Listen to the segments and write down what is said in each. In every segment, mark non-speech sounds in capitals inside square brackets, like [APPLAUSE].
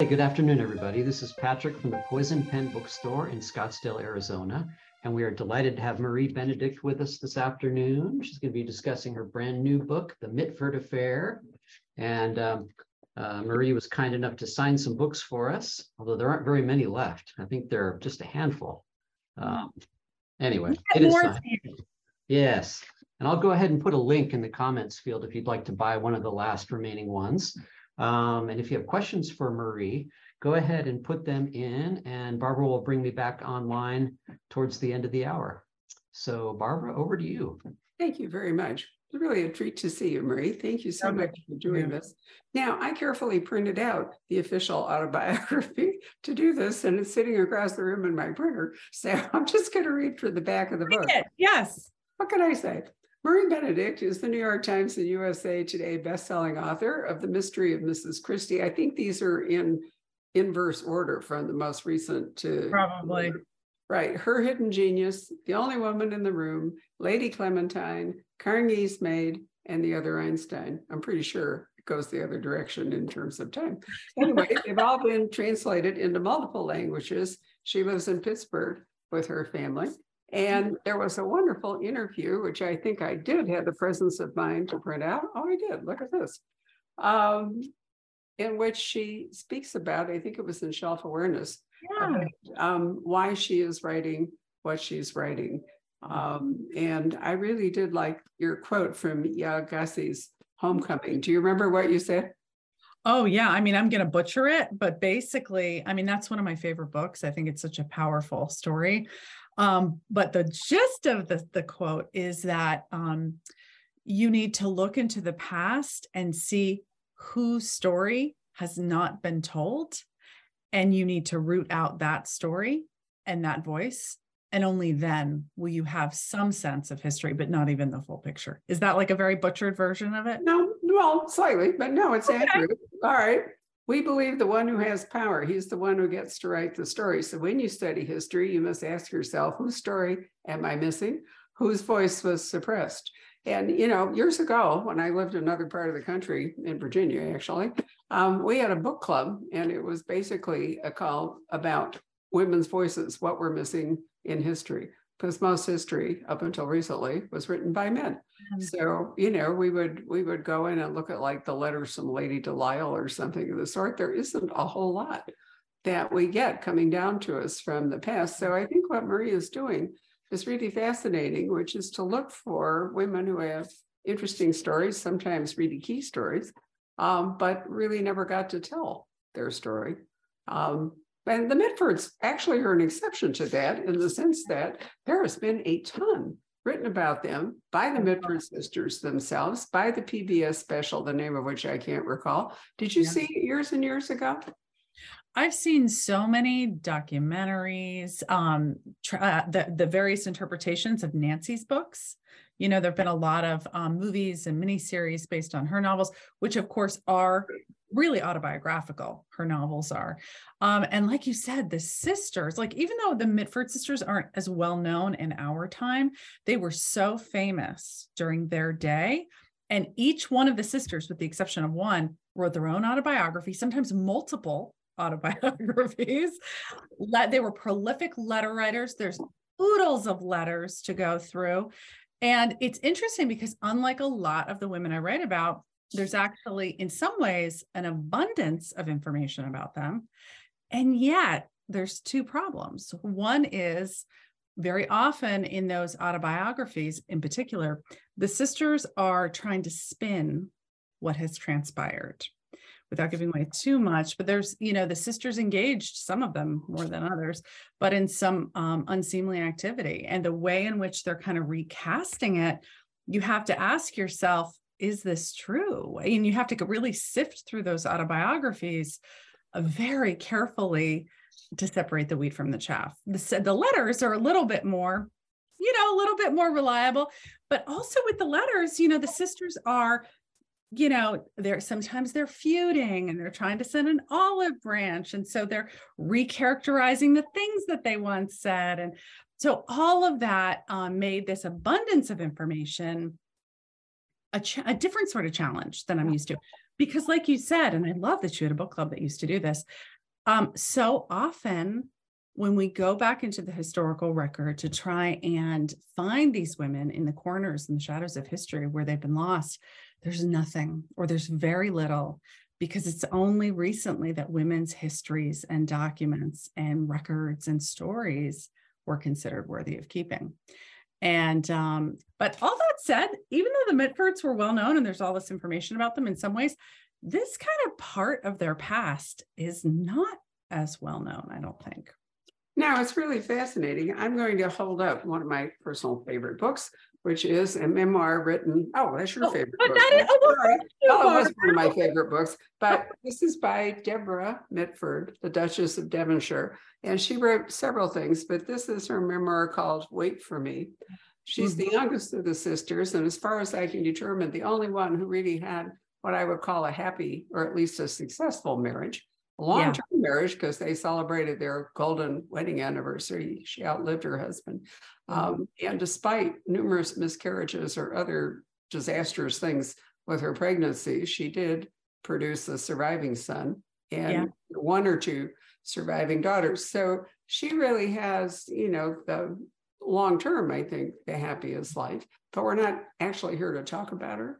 Hey, good afternoon, everybody. This is Patrick from the Poison Pen Bookstore in Scottsdale, Arizona. And we are delighted to have Marie Benedict with us this afternoon. She's going to be discussing her brand new book, The Mitford Affair. And um, uh, Marie was kind enough to sign some books for us, although there aren't very many left. I think there are just a handful. Um, anyway, it is signed. Yes. And I'll go ahead and put a link in the comments field if you'd like to buy one of the last remaining ones. Um, and if you have questions for Marie, go ahead and put them in and Barbara will bring me back online towards the end of the hour. So Barbara, over to you. Thank you very much. It's really a treat to see you, Marie. Thank you so much for doing this. Now, I carefully printed out the official autobiography to do this, and it's sitting across the room in my printer. So [LAUGHS] I'm just going to read for the back of the book. Yes. What can I say? Marie Benedict is the New York Times and USA Today bestselling author of The Mystery of Mrs. Christie. I think these are in inverse order from the most recent to probably. Right. Her hidden genius, the only woman in the room, Lady Clementine, Carnegie's maid, and the other Einstein. I'm pretty sure it goes the other direction in terms of time. Anyway, [LAUGHS] they've all been translated into multiple languages. She lives in Pittsburgh with her family. And there was a wonderful interview, which I think I did have the presence of mind to print out. Oh, I did. Look at this. Um, in which she speaks about, I think it was in Shelf Awareness, yeah. about, um, why she is writing what she's writing. Um, and I really did like your quote from Yaa Gyasi's Homegoing. Do you remember what you said? Oh, yeah. I mean, I'm going to butcher it, but basically, I mean, that's one of my favorite books. I think it's such a powerful story. Um, but the gist of the, the quote is that um, you need to look into the past and see whose story has not been told. And you need to root out that story and that voice. And only then will you have some sense of history, but not even the full picture. Is that like a very butchered version of it? No, well, slightly, but no, it's okay. accurate. All right. We believe the one who has power, he's the one who gets to write the story. So when you study history, you must ask yourself, whose story am I missing? Whose voice was suppressed? And, you know, years ago, when I lived in another part of the country, in Virginia, actually, um, we had a book club, and it was basically a call about women's voices, what we're missing in history because most history up until recently was written by men. Mm-hmm. So, you know, we would we would go in and look at like the letters from Lady Delisle or something of the sort. There isn't a whole lot that we get coming down to us from the past. So I think what Marie is doing is really fascinating, which is to look for women who have interesting stories, sometimes really key stories, um, but really never got to tell their story. Um, and the Mitfords actually are an exception to that in the sense that there has been a ton written about them by the Mitford sisters themselves, by the PBS special, the name of which I can't recall. Did you yeah. see it years and years ago? I've seen so many documentaries, um, uh, the the various interpretations of Nancy's books. You know, there've been a lot of um, movies and miniseries based on her novels, which of course are really autobiographical her novels are. Um, and like you said the sisters like even though the mitford sisters aren't as well known in our time they were so famous during their day. And each one of the sisters with the exception of one wrote their own autobiography sometimes multiple [LAUGHS] autobiographies. They were prolific letter writers. There's oodles of letters to go through. And it's interesting because unlike a lot of the women i write about there's actually, in some ways, an abundance of information about them. And yet, there's two problems. One is very often in those autobiographies, in particular, the sisters are trying to spin what has transpired without giving away too much but there's you know the sisters engaged some of them more than others but in some um, unseemly activity and the way in which they're kind of recasting it you have to ask yourself is this true? And you have to really sift through those autobiographies uh, very carefully to separate the wheat from the chaff. The, the letters are a little bit more, you know, a little bit more reliable, but also with the letters, you know, the sisters are you know they're sometimes they're feuding and they're trying to send an olive branch and so they're recharacterizing the things that they once said and so all of that um, made this abundance of information a, ch- a different sort of challenge than I'm used to. because like you said, and I love that you had a book club that used to do this. Um, so often when we go back into the historical record to try and find these women in the corners and the shadows of history where they've been lost, there's nothing or there's very little because it's only recently that women's histories and documents and records and stories were considered worthy of keeping. And um, but all that said, even though the Mitfords were well known and there's all this information about them in some ways, this kind of part of their past is not as well known, I don't think. Now, it's really fascinating. I'm going to hold up one of my personal favorite books, which is a memoir written. Oh, that's your oh, favorite book. That is, oh, well, oh, it was one of my favorite books. But [LAUGHS] this is by Deborah Mitford, the Duchess of Devonshire. And she wrote several things, but this is her memoir called Wait for Me. She's mm-hmm. the youngest of the sisters. And as far as I can determine, the only one who really had what I would call a happy or at least a successful marriage long-term yeah. marriage because they celebrated their golden wedding anniversary. She outlived her husband. Mm-hmm. Um, and despite numerous miscarriages or other disastrous things with her pregnancy, she did produce a surviving son and yeah. one or two surviving daughters. So she really has, you know, the long term, I think, the happiest life. But we're not actually here to talk about her.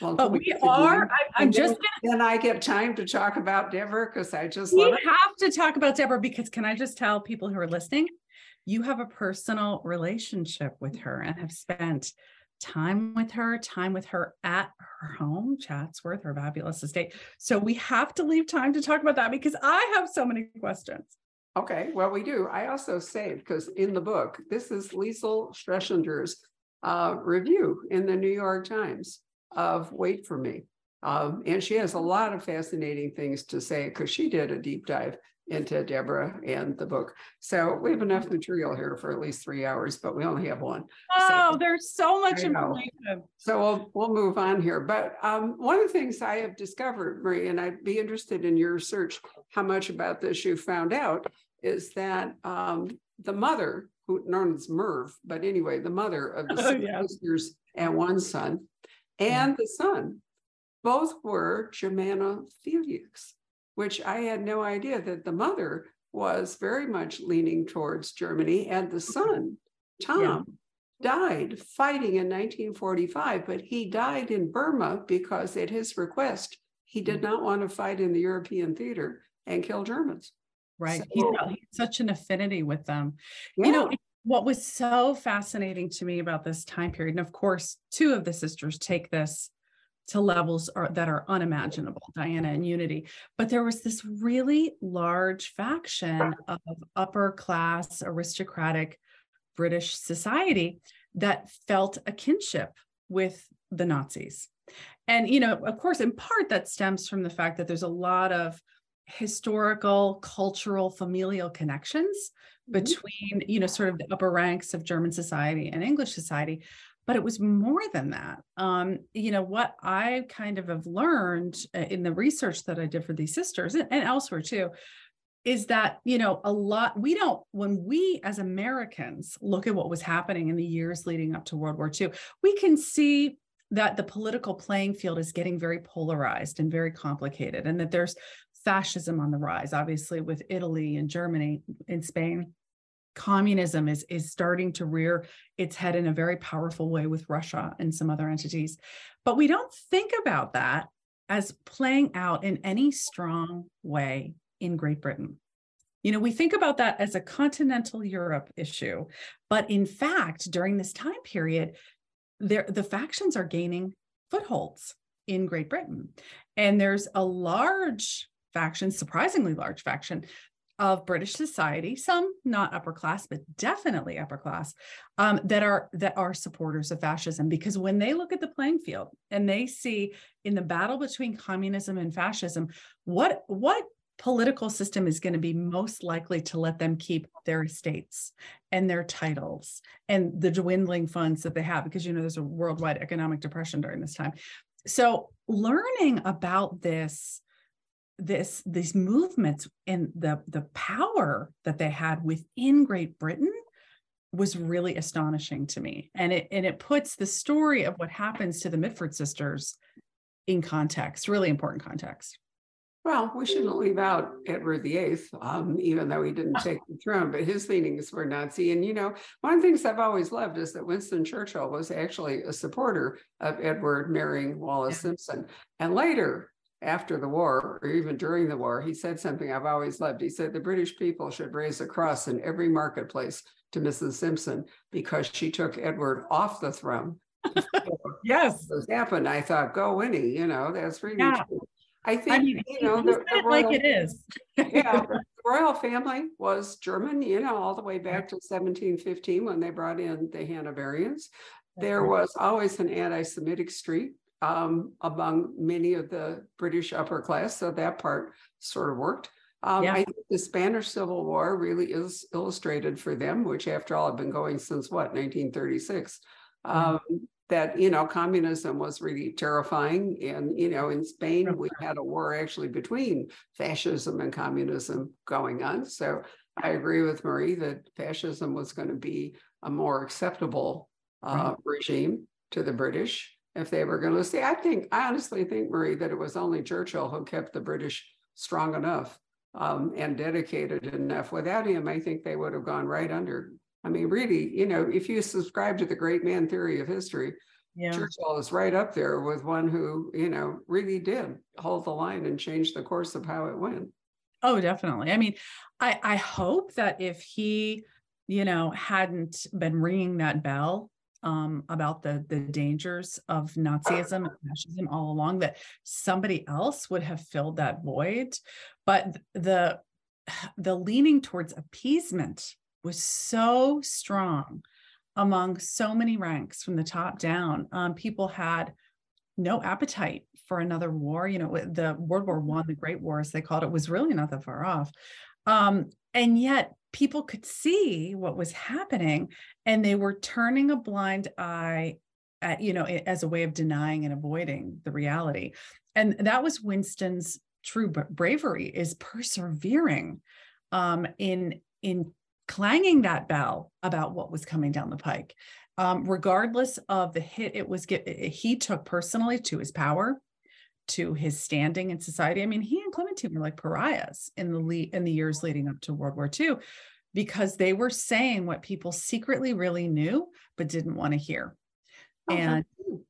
Well, but we are. I, am just gonna. Then I get time to talk about Deborah because I just we have to talk about Deborah because can I just tell people who are listening, you have a personal relationship with her and have spent time with her, time with her at her home, Chatsworth, her fabulous estate. So we have to leave time to talk about that because I have so many questions. Okay, well, we do. I also saved because in the book, this is Liesl Schillinger's uh, review in the New York Times of Wait for Me. Um, and she has a lot of fascinating things to say because she did a deep dive into Deborah and the book. So we have enough material here for at least three hours, but we only have one. Oh, so, there's so much information. So we'll we'll move on here. But um, one of the things I have discovered, Marie, and I'd be interested in your research, how much about this you found out, is that um, the mother, who known as Muv, but anyway, the mother of the [LAUGHS] oh, yeah. sisters and one son, and yeah. the son. Both were Germanophiliacs, which I had no idea that the mother was very much leaning towards Germany, and the son, Tom, yeah. died fighting in 1945, but he died in Burma because, at his request, he did mm-hmm. not want to fight in the European theater and kill Germans. Right. So, he felt such an affinity with them. Yeah. You know, what was so fascinating to me about this time period, and of course, two of the sisters take this to levels are, that are unimaginable, Diana and Unity. But there was this really large faction of upper class aristocratic British society that felt a kinship with the Nazis. And, you know, of course, in part that stems from the fact that there's a lot of historical, cultural, familial connections. Between, you know, sort of the upper ranks of German society and English society. But it was more than that. Um, you know, what I kind of have learned uh, in the research that I did for these sisters and, and elsewhere too, is that you know a lot we don't when we as americans look at what was happening in the years leading up to world war ii we can see that the political playing field is getting very polarized and very complicated and that there's fascism on the rise, obviously with Italy and Germany and Spain. Communism is, is starting to rear its head in a very powerful way with Russia and some other entities. But we don't think about that as playing out in any strong way in Great Britain. You know, we think about that as a continental Europe issue, but in fact, during this time period, there the factions are gaining footholds in Great Britain. And there's a large faction, surprisingly large faction of British society, some not upper class, but definitely upper class, um, that are that are supporters of fascism. Because when they look at the playing field and they see in the battle between communism and fascism, what what political system is going to be most likely to let them keep their estates and their titles and the dwindling funds that they have because you know there's a worldwide economic depression during this time so learning about this this these movements and the the power that they had within Great Britain was really astonishing to me and it and it puts the story of what happens to the Mitford sisters in context, really important context. Well, we shouldn't leave out Edward VIII, um, even though he didn't take the throne, but his leanings were Nazi. And, you know, one of the things I've always loved is that Winston Churchill was actually a supporter of Edward marrying Wallis yeah. Simpson. And later, after the war, or even during the war, he said something I've always loved. He said, The British people should raise a cross in every marketplace to Mrs. Simpson because she took Edward off the throne. [LAUGHS] yes. This happened. I thought, go Winnie, you know, that's really yeah. true. I think I mean, you know the, the royal, like it is. [LAUGHS] yeah, [LAUGHS] the royal family was German, you know, all the way back to 1715 when they brought in the Hanoverians. There was always an anti-Semitic streak um, among many of the British upper class, so that part sort of worked. Um, yeah. I think the Spanish Civil War really is illustrated for them, which after all had been going since what 1936. Um, that you know communism was really terrifying and you know in spain we had a war actually between fascism and communism going on so i agree with marie that fascism was going to be a more acceptable uh, right. regime to the british if they were going to stay i think i honestly think marie that it was only churchill who kept the british strong enough um, and dedicated enough without him i think they would have gone right under I mean, really, you know, if you subscribe to the great man theory of history, yeah. Churchill is right up there with one who, you know, really did hold the line and change the course of how it went. Oh, definitely. I mean, I I hope that if he, you know, hadn't been ringing that bell um, about the the dangers of Nazism and fascism all along, that somebody else would have filled that void. But the [SIGHS] the leaning towards appeasement was so strong among so many ranks from the top down. Um, people had no appetite for another war. You know, the World War One, the Great War, as they called it, was really not that far off. Um, and yet people could see what was happening and they were turning a blind eye at, you know, as a way of denying and avoiding the reality. And that was Winston's true bravery is persevering um, in in clanging that bell about what was coming down the pike. Um, regardless of the hit it was get, he took personally to his power, to his standing in society. I mean, he and Clementine were like pariahs in the le- in the years leading up to World War II, because they were saying what people secretly really knew but didn't want to hear. Oh, and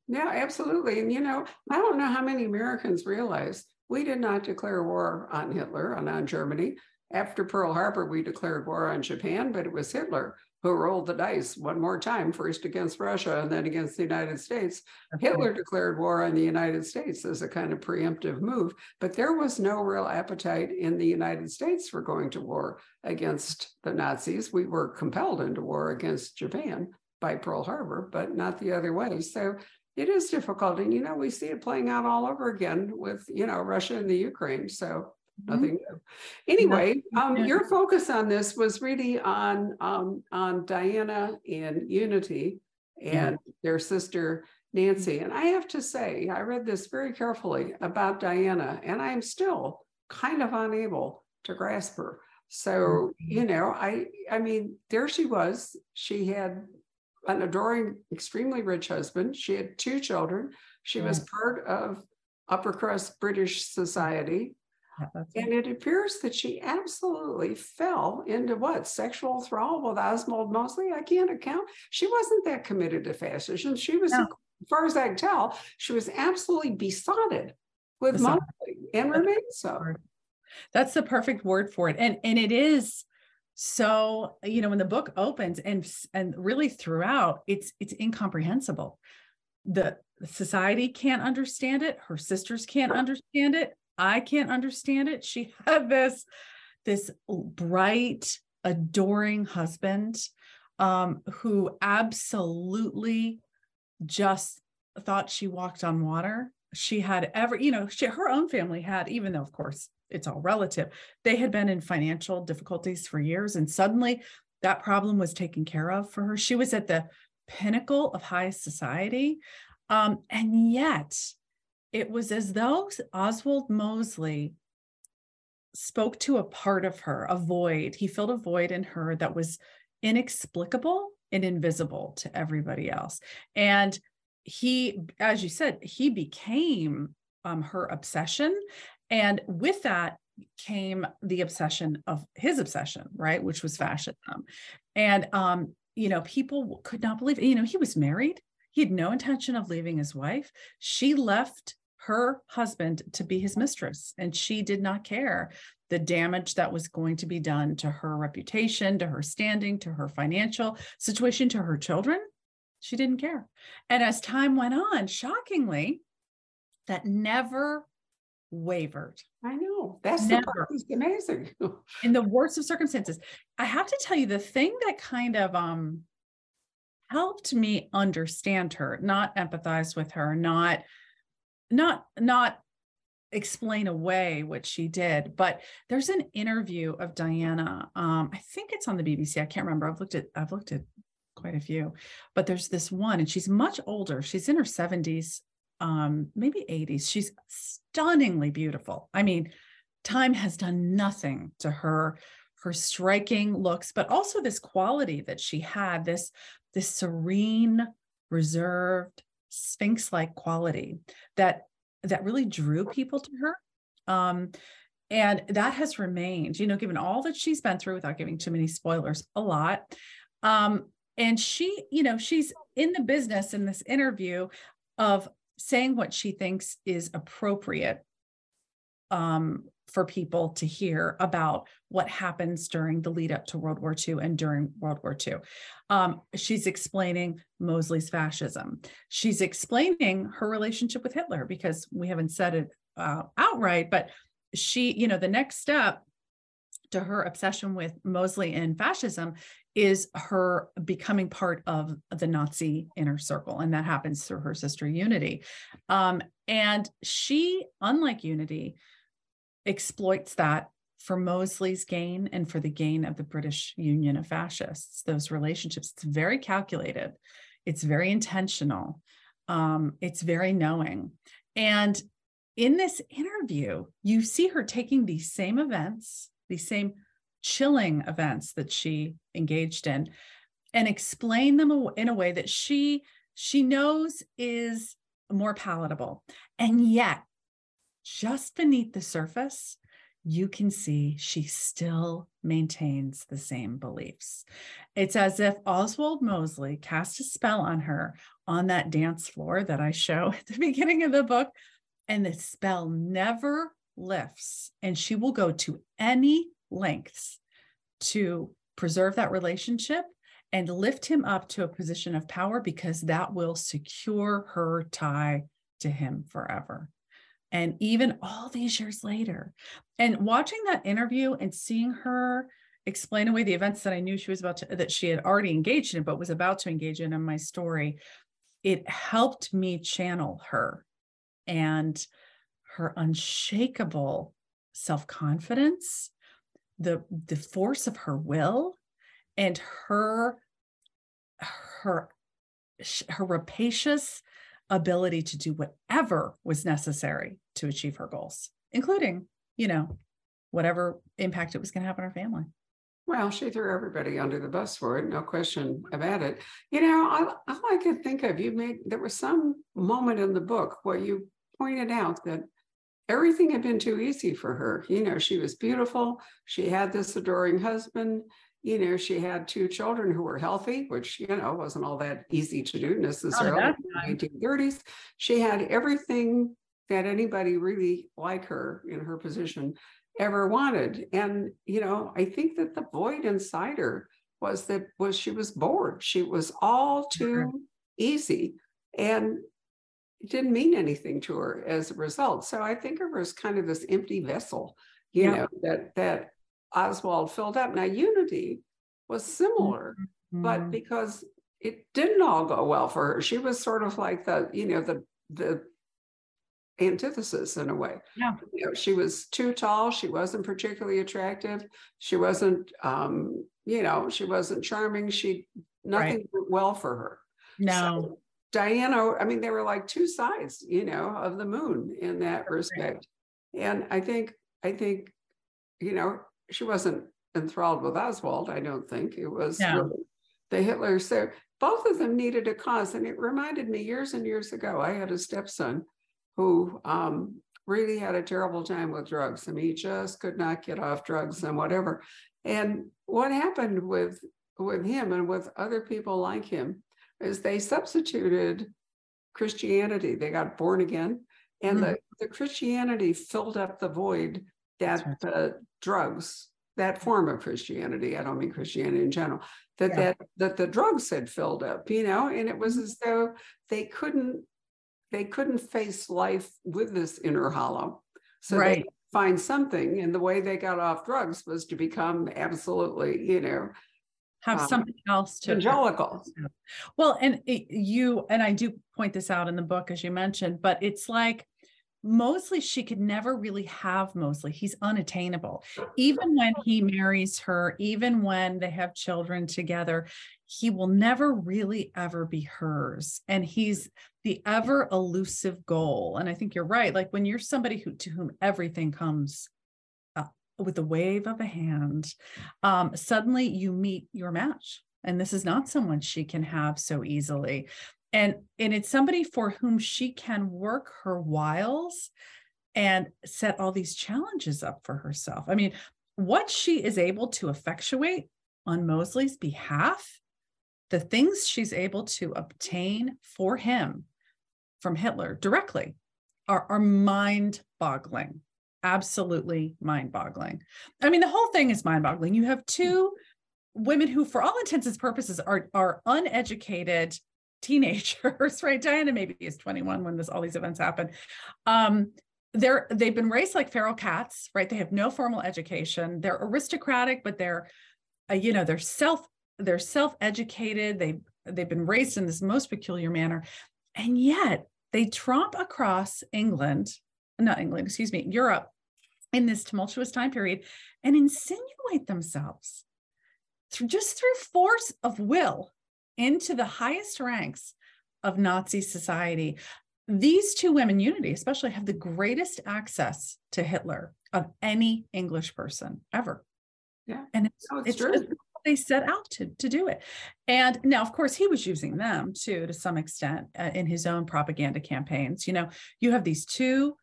yeah, absolutely. And you know, I don't know how many Americans realize we did not declare war on Hitler and on Germany. After Pearl Harbor, we declared war on Japan, but it was Hitler who rolled the dice one more time, first against Russia and then against the United States. Okay. Hitler declared war on the United States as a kind of preemptive move, but there was no real appetite in the United States for going to war against the Nazis. We were compelled into war against Japan by Pearl Harbor, but not the other way. So it is difficult. And, you know, we see it playing out all over again with, you know, Russia and the Ukraine. So. Nothing new. Anyway, um, your focus on this was really on um, on Diana and Unity and yeah. their sister Nancy. And I have to say, I read this very carefully about Diana, and I'm still kind of unable to grasp her. So, mm-hmm. you know, I I mean, there she was. She had an adoring, extremely rich husband. She had two children. She was part of upper crust British society and it appears that she absolutely fell into what sexual thrall with Oswald Mosley. I can't account. She wasn't that committed to fascism. She was, no. as far as I can tell, she was absolutely besotted with Mosley and remains so. That's the perfect word for it. And and it is so, you know, when the book opens and and really throughout, it's it's incomprehensible. The society can't understand it, her sisters can't understand it I can't understand it. She [LAUGHS] had this this bright, adoring husband um, who absolutely just thought she walked on water. She had ever, you know, she, her own family had, even though, of course, it's all relative, they had been in financial difficulties for years. And suddenly that problem was taken care of for her. She was at the pinnacle of high society. Um, and yet, it was as though Oswald Mosley spoke to a part of her, a void. He filled a void in her that was inexplicable and invisible to everybody else. And he, as you said, he became um, her obsession. And with that came the obsession of his obsession, right? Which was fascism. And, um, you know, people could not believe, you know, he was married. He had no intention of leaving his wife. She left her husband to be his mistress, and she did not care the damage that was going to be done to her reputation, to her standing, to her financial situation, to her children. She didn't care. And as time went on, shockingly, that never wavered. I know. That's never. amazing. [LAUGHS] In the worst of circumstances. I have to tell you the thing that kind of um helped me understand her, not empathize with her, not not not explain away what she did but there's an interview of diana um, i think it's on the bbc i can't remember i've looked at i've looked at quite a few but there's this one and she's much older she's in her 70s um, maybe 80s she's stunningly beautiful i mean time has done nothing to her her striking looks but also this quality that she had this this serene reserved sphinx like quality that that really drew people to her. Um, and that has remained, you know, given all that she's been through without giving too many spoilers, a lot. Um, and she, you know, she's in the business in this interview of saying what she thinks is appropriate um, for people to hear about what happens during the lead up to World War II and during World War II. Um, she's explaining Mosley's fascism. She's explaining her relationship with Hitler because we haven't said it uh, outright, but she, you know, the next step to her obsession with Mosley and fascism is her becoming part of the Nazi inner circle. And that happens through her sister Unity. Um, and she, unlike Unity, exploits that for Mosley's gain and for the gain of the British Union of Fascists, those relationships. It's very calculated, it's very intentional, um, it's very knowing. And in this interview, you see her taking these same events, these same chilling events that she engaged in, and explain them in a way that she she knows is more palatable. And yet just beneath the surface, you can see she still maintains the same beliefs. It's as if Oswald Mosley cast a spell on her on that dance floor that I show [LAUGHS] at the beginning of the book, and the spell never lifts. And she will go to any lengths to preserve that relationship and lift him up to a position of power because that will secure her tie to him forever and even all these years later. And watching that interview and seeing her explain away the events that i knew she was about to that she had already engaged in but was about to engage in in my story it helped me channel her and her unshakable self-confidence the the force of her will and her her her rapacious ability to do whatever was necessary to achieve her goals, including, you know, whatever impact it was going to have on her family. Well, she threw everybody under the bus for it, no question about it. You know, I, I could think of you made there was some moment in the book where you pointed out that everything had been too easy for her. You know, she was beautiful, she had this adoring husband, you know, she had two children who were healthy, which, you know, wasn't all that easy to do oh, necessarily in the 1930s. She had everything that anybody really like her in her position ever wanted. And, you know, I think that the void inside her was that was she was bored. She was all too easy. And it didn't mean anything to her as a result. So I think of her as kind of this empty vessel, you yeah. know, that that Oswald filled up. Now, Unity was similar, mm-hmm. but because it didn't all go well for her, she was sort of like the, you know, the the antithesis in a way. Yeah. You know, she was too tall. She wasn't particularly attractive. She wasn't, um, you know, she wasn't charming. She nothing right. went well for her. No. So, Diana, I mean, they were like two sides, you know, of the moon in that respect. And I think, I think, you know, she wasn't enthralled with Oswald, I don't think. It was no. really the Hitler. So both of them needed a cause. And it reminded me years and years ago, I had a stepson who um, really had a terrible time with drugs. I mean, he just could not get off drugs and whatever. And what happened with with him and with other people like him is they substituted Christianity. They got born again, and mm-hmm. the, the Christianity filled up the void that right. the drugs, that form of Christianity, I don't mean Christianity in general, that yeah. that that the drugs had filled up, you know, and it was mm-hmm. as though they couldn't they couldn't face life with this inner hollow. So right. they find something, and the way they got off drugs was to become absolutely, you know, have um, something else to evangelical. Well, and it, you and I do point this out in the book as you mentioned, but it's like Mosley, she could never really have Mosley. He's unattainable. Even when he marries her, even when they have children together, he will never really ever be hers. And he's the ever elusive goal. And I think you're right. Like when you're somebody who to whom everything comes uh, with a wave of a hand, um, suddenly you meet your match. And this is not someone she can have so easily and and it's somebody for whom she can work her wiles and set all these challenges up for herself i mean what she is able to effectuate on mosley's behalf the things she's able to obtain for him from hitler directly are, are mind boggling absolutely mind boggling i mean the whole thing is mind boggling you have two women who for all intents and purposes are are uneducated teenagers, [LAUGHS] right? Diana maybe is 21 when this all these events happen. Um, they're they've been raised like feral cats, right? They have no formal education. They're aristocratic, but they're, uh, you know, they're self they're self educated. They they've been raised in this most peculiar manner, and yet they tromp across England, not England, excuse me, Europe, in this tumultuous time period, and insinuate themselves through just through force of will into the highest ranks of Nazi society. These two women, Unity especially, have the greatest access to Hitler of any English person ever. Yeah. And it's, no, it's, it's they set out to, to do it. And now, of course, he was using them too, to some extent, uh, in his own propaganda campaigns. You know, you have these two.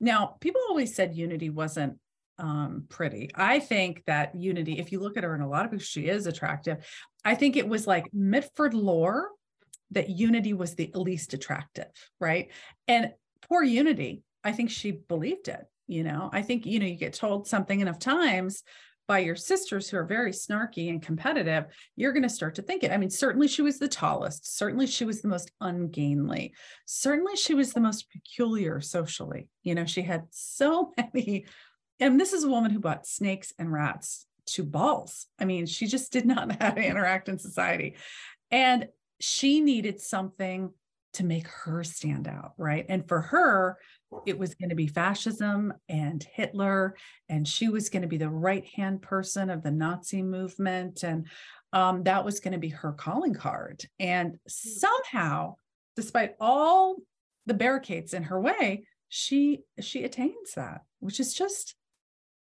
Now, people always said unity wasn't um, pretty. I think that Unity, if you look at her in a lot of books, she is attractive. I think it was like Mitford lore that Unity was the least attractive, right? And poor Unity, I think she believed it. You know, I think, you know, you get told something enough times by your sisters who are very snarky and competitive, you're going to start to think it. I mean, certainly she was the tallest. Certainly she was the most ungainly. Certainly she was the most peculiar socially. You know, she had so [LAUGHS] many and this is a woman who bought snakes and rats to balls. I mean, she just did not [LAUGHS] know how to interact in society. And she needed something to make her stand out, right? And for her, it was going to be fascism and Hitler, and she was going to be the right hand person of the Nazi movement. And um, that was going to be her calling card. And hmm. somehow, despite all the barricades in her way, she she attains that, which is just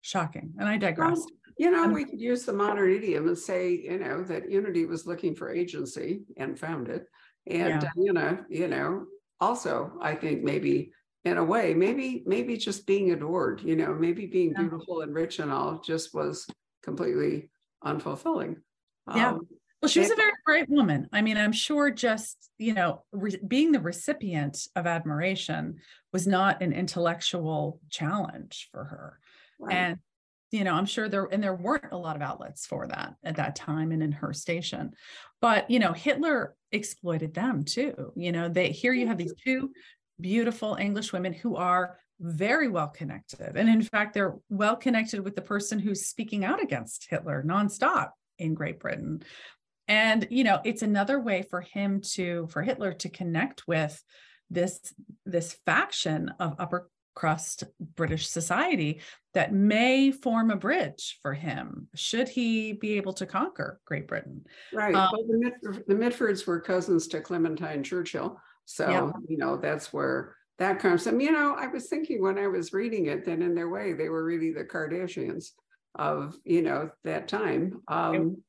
shocking. And I digress. Well, you know, we could use the modern idiom and say, you know, that Unity was looking for agency and found it. And yeah. uh, you know, you know, also I think maybe in a way, maybe, maybe just being adored, you know, maybe being yeah. beautiful and rich and all just was completely unfulfilling. Yeah. Um, well, she was a very bright woman. I mean, I'm sure just, you know, re- being the recipient of admiration was not an intellectual challenge for her. Right. And you know, I'm sure there and there weren't a lot of outlets for that at that time and in her station. But, you know, Hitler exploited them too. You know, they here you have these two beautiful English women who are very well connected. And in fact, they're well connected with the person who's speaking out against Hitler nonstop in Great Britain. And, you know, it's another way for him to, for Hitler to connect with this, this faction of upper crust British society that may form a bridge for him should he be able to conquer Great Britain. Right. Um, well, the, the, Mitfords were cousins to Clementine Churchill. So, yeah. you know, that's where that comes from. You know, I was thinking when I was reading it that in their way, they were really the Kardashians of, you know, that time. Um,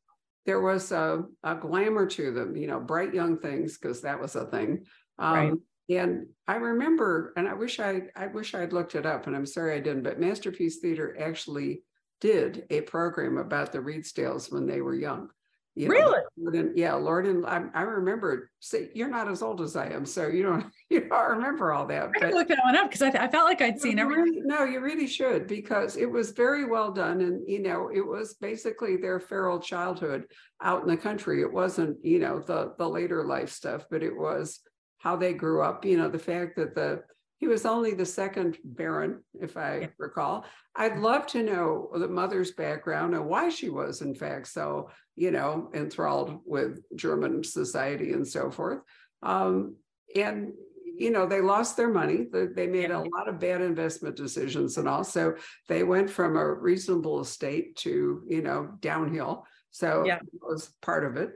there was a, a glamour to them, you know, bright young things, because that was a thing. Um, right And I remember, and I wish I, I wish I'd looked it up, and I'm sorry I didn't, but Masterpiece Theater actually did a program about the Redesdales when they were young. You know, Really? Lord and- yeah, Lord and I, I remember. See, you're not as old as I am, so you don't [LAUGHS] you don't remember all that. I that one up because I, I felt like I'd seen everything. really- No, you really should, because it was very well done and, you know, it was basically their feral childhood out in the country. It wasn't, you know, the, the later life stuff, but it was how they grew up, you know, the fact that the, he was only the second Baron, if Yeah. I recall. I'd love to know the mother's background and why she was in fact so, you know, enthralled with German society and so forth. Um, and you know, they lost their money. They, they made a lot of bad investment decisions and also they went from a reasonable estate to, you know, downhill. So Yeah. that was part of it.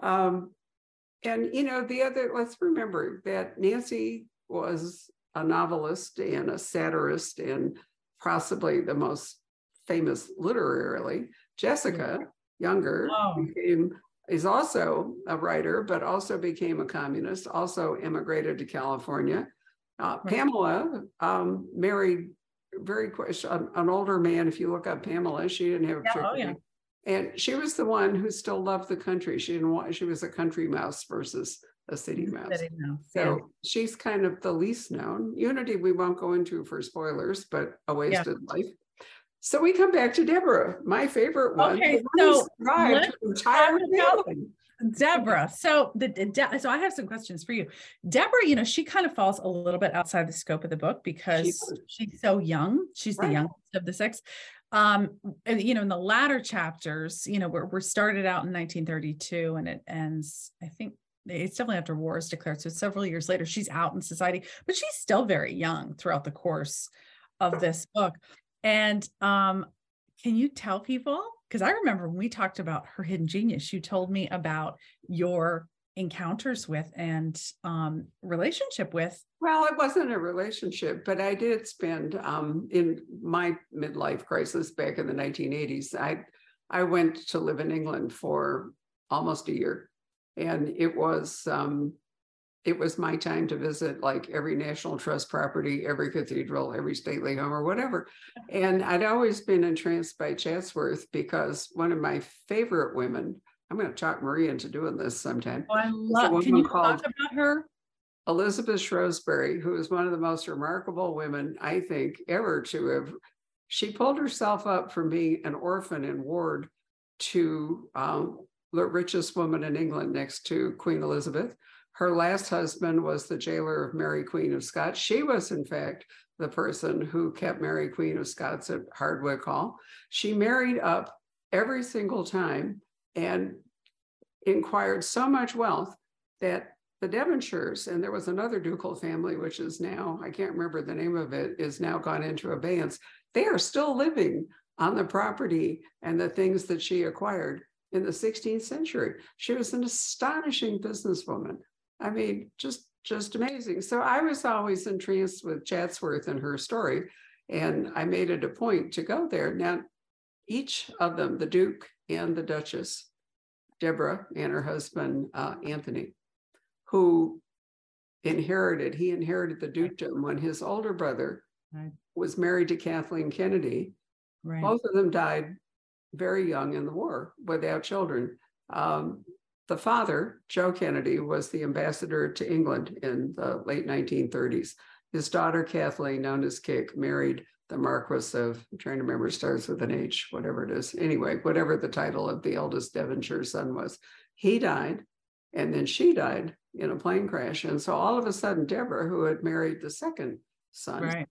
Um, and you know, the other, let's remember that Nancy was a novelist and a satirist and possibly the most famous literarily. Jessica, younger, Oh. became is also a writer, but also became a communist, also immigrated to California. Uh, Right. Pamela um, married very quick, an, an older man. If you look up Pamela, she didn't have Yeah, oh, children. yeah. And she was the one who still loved the country. She didn't want, she was a country mouse versus a city mouse. City mouse, yeah. So she's kind of the least known. Unity, we won't go into for spoilers, but a wasted life. So we come back to Deborah, my favorite one. Okay, so let's the entire talk. Deborah. So the, De- so I have some questions for you. Deborah, you know, she kind of falls a little bit outside the scope of the book because does. she's so young. She's the youngest of the six. Um, and, you know, in the latter chapters, you know, we're, we're started out in 1932 and it ends, I think it's definitely after war is declared. So several years later, she's out in society, but she's still very young throughout the course of this book. And um, can you tell people? Because I remember when we talked about her hidden genius, you told me about your encounters with and um, relationship with. Well, it wasn't a relationship, but I did spend um, in my midlife crisis back in the 1980s. I I went to live in England for almost a year, and it was um, it was my time to visit like every National Trust property, every cathedral, every stately home, or whatever. And I'd always been entranced by Chatsworth because one of my favorite women. I'm going to talk Marie into doing this sometime. Oh, I love. Can you talk about her? Elizabeth Shrewsbury, who is one of the most remarkable women, I think, ever to have. She pulled herself up from being an orphan in Ward to um, the richest woman in England next to Queen Elizabeth. Her last husband was the jailer of Mary Queen of Scots. She was, in fact, the person who kept Mary Queen of Scots at Hardwick Hall. She married up every single time and inquired so much wealth that the Devonshires, and there was another ducal family, which is now, I can't remember the name of it, is now gone into abeyance. They are still living on the property and the things that she acquired in the 16th century. She was an astonishing businesswoman. I mean, just just amazing. So I was always entranced with Chatsworth and her story, and I made it a point to go there. Now, each of them, the Duke and the Duchess, Deborah and her husband uh, Anthony, who inherited, he inherited the dukedom when his older brother Right. was married to Kathleen Kennedy. Right. Both of them died very young in the war without children. Um, the father, Joe Kennedy, was the ambassador to England in the late 1930s. His daughter, Kathleen, known as Kick, married the Marquis of, I'm trying to remember, starts with an H, whatever it is. Anyway, whatever the title of the eldest Devonshire son was. He died, and then she died in a plane crash. And so all of a sudden, Deborah, who had married the second son, Right.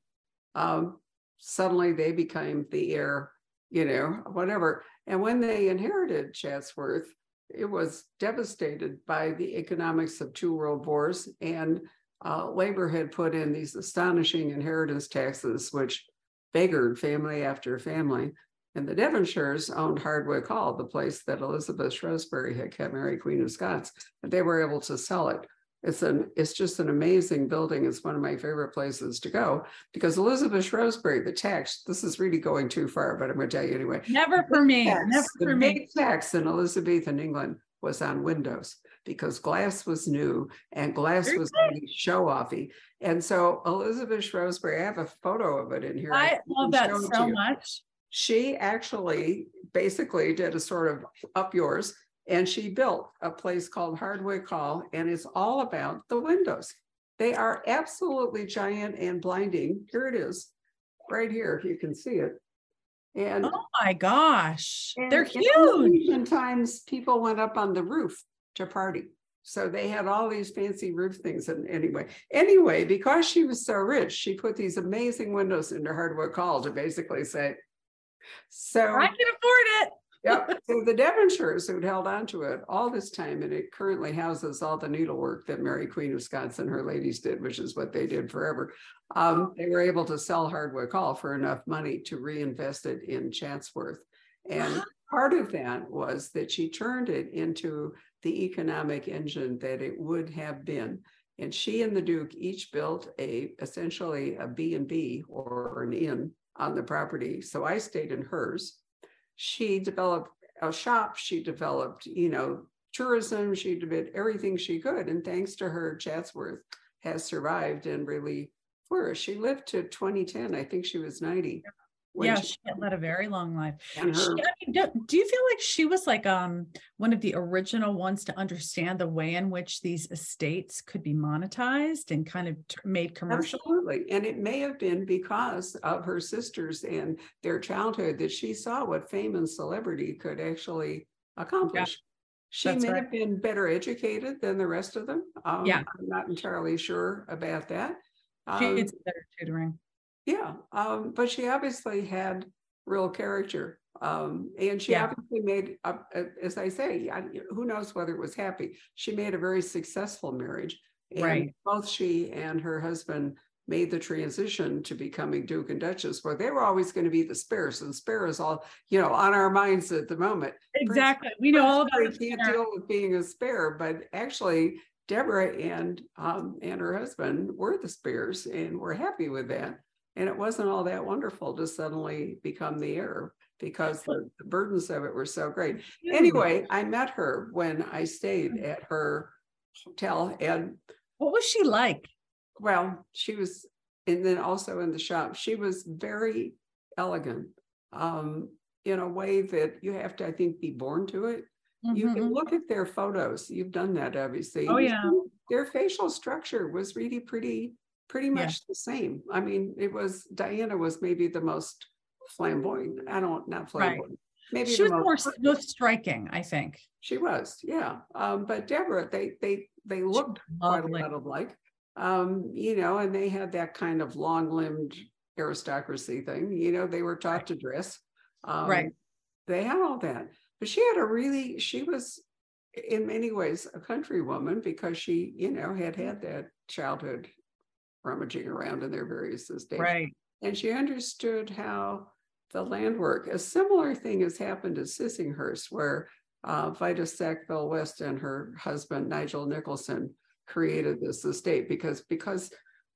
um, suddenly they became the heir, you know, whatever. And when they inherited Chatsworth, it was devastated by the economics of two world wars. And uh, labor had put in these astonishing inheritance taxes, which beggared family after family. And the Devonshires owned Hardwick Hall, the place that Elizabeth Shrewsbury had kept Mary Queen of Scots, and they were able to sell it. It's an it's just an amazing building. It's one of my favorite places to go because Elizabeth Shrewsbury, the tax, this is really going too far, but I'm going to tell you anyway. Never for me. Tax, Never the for me. big tax in Elizabethan England was on windows because glass was new and glass was really show offy. And so Elizabeth Shrewsbury, I have a photo of it in here. I can love that show it to so much. She actually basically did a sort of up yours and she built a place called Hardwick Hall and it's all about the windows. They are absolutely giant and blinding. Here it is, right here, if you can see it. And Oh my gosh, and they're huge. Elizabethan times, people went up on the roof to party. So they had all these fancy roof things. And anyway, anyway, because she was so rich, she put these amazing windows into Hardwick Hall to basically say. So, I can afford it. Yep, [LAUGHS] so the Devonshires who'd held on to it all this time, and it currently houses all the needlework that Mary Queen of Scots and her ladies did, which is what they did forever. Um, they were able to sell Hardwick Hall for enough money to reinvest it in Chatsworth. And part of that was that she turned it into the economic engine that it would have been. And she and the Duke each built a essentially a B and B or an inn on the property. So I stayed in hers. She developed a shop. She developed, you know, tourism. She did everything she could. And thanks to her, Chatsworth has survived and really flourished. She lived to 2010. I think she was 90. Yeah, she- she led a very long life. She- I mean, do, do you feel like she was like um one of the original ones to understand the way in which these estates could be monetized and kind of t- made commercial? Absolutely. And it may have been because of her sisters and their childhood that she saw what fame and celebrity could actually accomplish. She that's may right. have been better educated than the rest of them. Um, Yeah. I'm not entirely sure about that. She Um, needs better tutoring. Yeah, um, but she obviously had real character. Um, and she Yeah. obviously made, uh, uh, as I say, I, who knows whether it was happy. She made a very successful marriage. And Right. both she and her husband made the transition to becoming Duke and Duchess, where they were always going to be the spares, and spares all, you know, on our minds at the moment. Exactly. We know all about Harry can't deal with being a spare, but actually Deborah and um and her husband were the spares and were happy with that. And it wasn't all that wonderful to suddenly become the heir because the, the burdens of it were so great. Anyway, I met her when I stayed at her hotel and What was she like? well, she was, and then also in the shop, she was very elegant. Um, in a way that you have to, I think, be born to it. You can Mhm. look at their photos. You've done that, obviously. Oh, yeah. Their facial structure was really pretty, pretty Yeah. much the same. I mean, it was, Diana was maybe the most flamboyant. I don't, not Right. flamboyant. Maybe She was more striking, I think. She was, yeah. Um, but Deborah, they, they, they looked quite a lot of like. Um, you know, and they had that kind of long-limbed aristocracy thing, you know, they were taught to dress. Um, Right. They had all that, but she had a really, she was in many ways a country woman because she, you know, had had that childhood rummaging around in their various estates. Right. And she understood how the land work. A similar thing has happened at Sissinghurst, where uh, Vita Sackville West and her husband Nigel Nicolson created this estate because because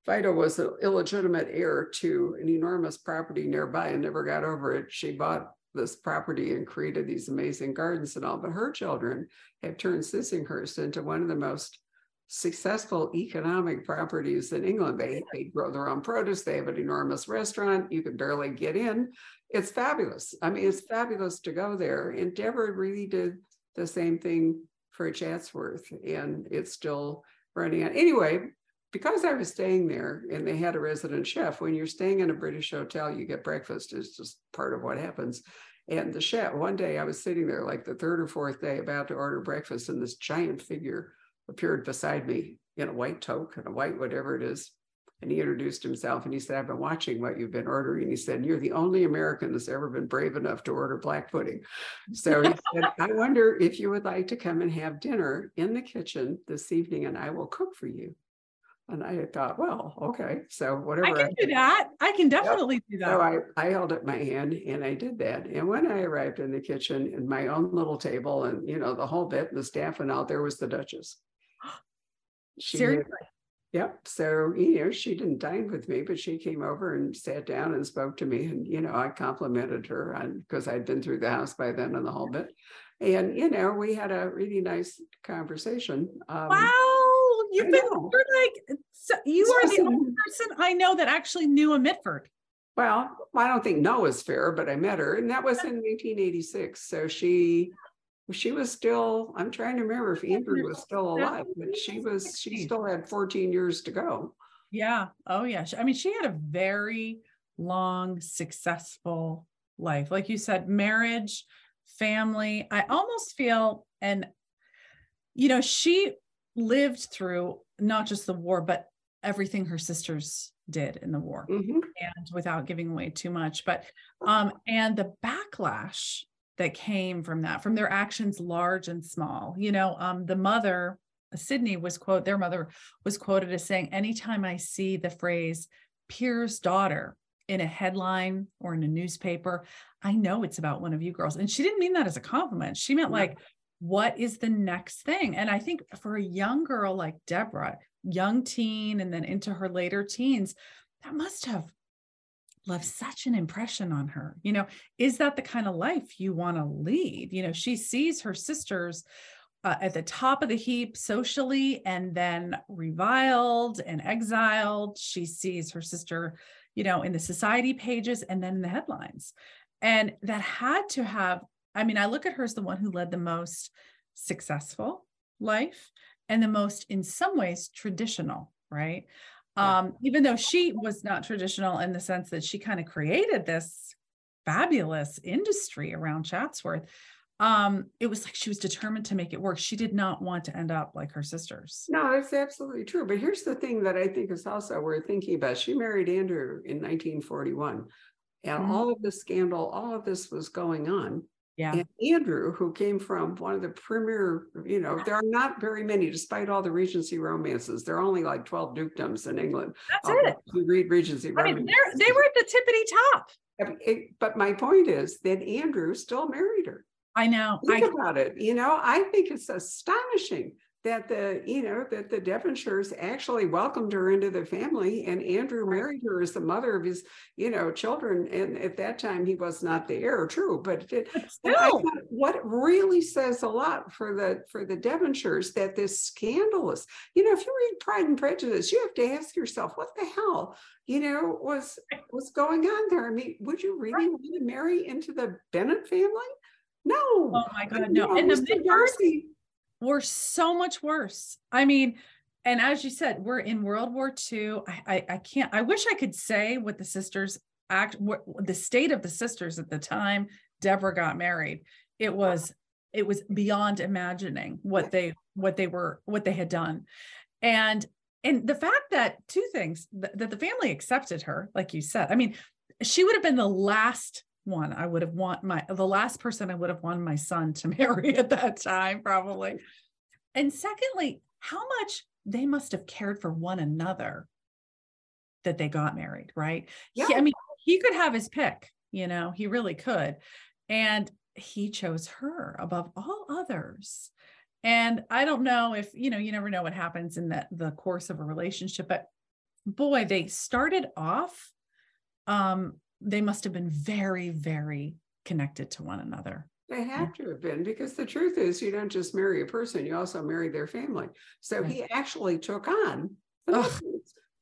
Vita was an illegitimate heir to an enormous property nearby and never got over it. She bought this property and created these amazing gardens and all. But her children have turned Sissinghurst into one of the most successful economic properties in England. They, they grow their own produce. They have an enormous restaurant. You can barely get in. It's fabulous. I mean, it's fabulous to go there. And Deborah really did the same thing for Chatsworth, and it's still running on. Anyway, because I was staying there and they had a resident chef, when you're staying in a British hotel, you get breakfast. It's just part of what happens. And the chef, one day I was sitting there like the third or fourth day about to order breakfast, and this giant figure appeared beside me in a white toque and a white whatever it is. And he introduced himself and he said, I've been watching what you've been ordering. He said, You're the only American that's ever been brave enough to order black pudding. So he [LAUGHS] said, I wonder if you would like to come and have dinner in the kitchen this evening and I will cook for you. And I thought, well, okay. So whatever. I can do that. I can definitely do that. So. I, I held up my hand and I did that. And when I arrived in the kitchen in my own little table and, you know, the whole bit, and the staff and out there was the Duchess. She Seriously. Yep. So, you know, she didn't dine with me, but she came over and sat down and spoke to me. And, you know, I complimented her on because I'd been through the house by then and the whole bit. And, you know, we had a really nice conversation. Um, Wow, you've been like so you are the only person I know that actually knew a Mitford. Well, I don't think Noah's fair, but I met her and that was in nineteen eighty-six. So she, she was still, I'm trying to remember if Andrew was still alive, but she was, she still had fourteen years to go. Yeah. Oh yeah. I mean, she had a very long, successful life. Like you said, marriage, family. I almost feel, and you know, she lived through not just the war, but everything her sisters did in the war. Mhm. and without giving away too much but um and the backlash that came from that from their actions large and small you know um the mother sydney was quote their mother was quoted as saying anytime i see the phrase peer's daughter in a headline or in a newspaper i know it's about one of you girls. And she didn't mean that as a compliment. She meant like what is the next thing? And i think for a young girl like deborah young teen and then into her later teens that must have left such an impression on her. You know, is that the kind of life you want to lead? You know, she sees her sisters uh, at the top of the heap socially and then reviled and exiled. She sees her sister, you know, in the society pages and then in the headlines. And that had to have, I mean, I look at her as the one who led the most successful life and the most, in some ways, traditional, right? Yeah. um, even though she was not traditional in the sense that she kind of created this fabulous industry around Chatsworth, um, it was like she was determined to make it work. She did not want to end up like her sisters. No, that's absolutely true. But here's the thing that I think is also worth thinking about. She married Andrew in nineteen forty-one. And Mhm. all of the scandal, all of this was going on. Yeah. And Andrew, who came from one of the premier, you know, there are not very many, despite all the Regency romances. There are only like twelve dukedoms in England. That's Um, it. You read Regency I mean, they were at the tippity top. It- But my point is that Andrew still married her. I know. Think I, about it, you know, I think it's astonishing that the, you know, that the Devonshires actually welcomed her into the family and Andrew married her as the mother of his, you know, children. And at that time, he was not the heir, true, but it, but still, what really says a lot for the for the Devonshires that this scandalous, you know, if you read Pride and Prejudice, you have to ask yourself, what the hell, you know, was was going on there? I mean, would you really want to marry into the Bennet family? No. oh my God, no. know, And the Mr. Darcy, were so much worse. I mean, and as you said, we're in World War II. I, I, I can't, I wish I could say what the sisters act, what the state of the sisters at the time Deborah got married. It was, it was beyond imagining what they, what they were, what they had done. And, and the fact that two things that, that the family accepted her, like you said, I mean, she would have been the last one I would have want my the last person I would have wanted my son to [LAUGHS] marry at that time, probably. And secondly, how much they must have cared for one another that they got married, right? He- Yeah. I mean, he could have his pick, you know, he really could. And he chose her above all others. And I don't know if, you know, you never know what happens in the, the course of a relationship, but boy, they started off, um, they must have been very, very connected to one another. They have to have been because the truth is, you don't just marry a person; you also marry their family. So Right. he actually took on.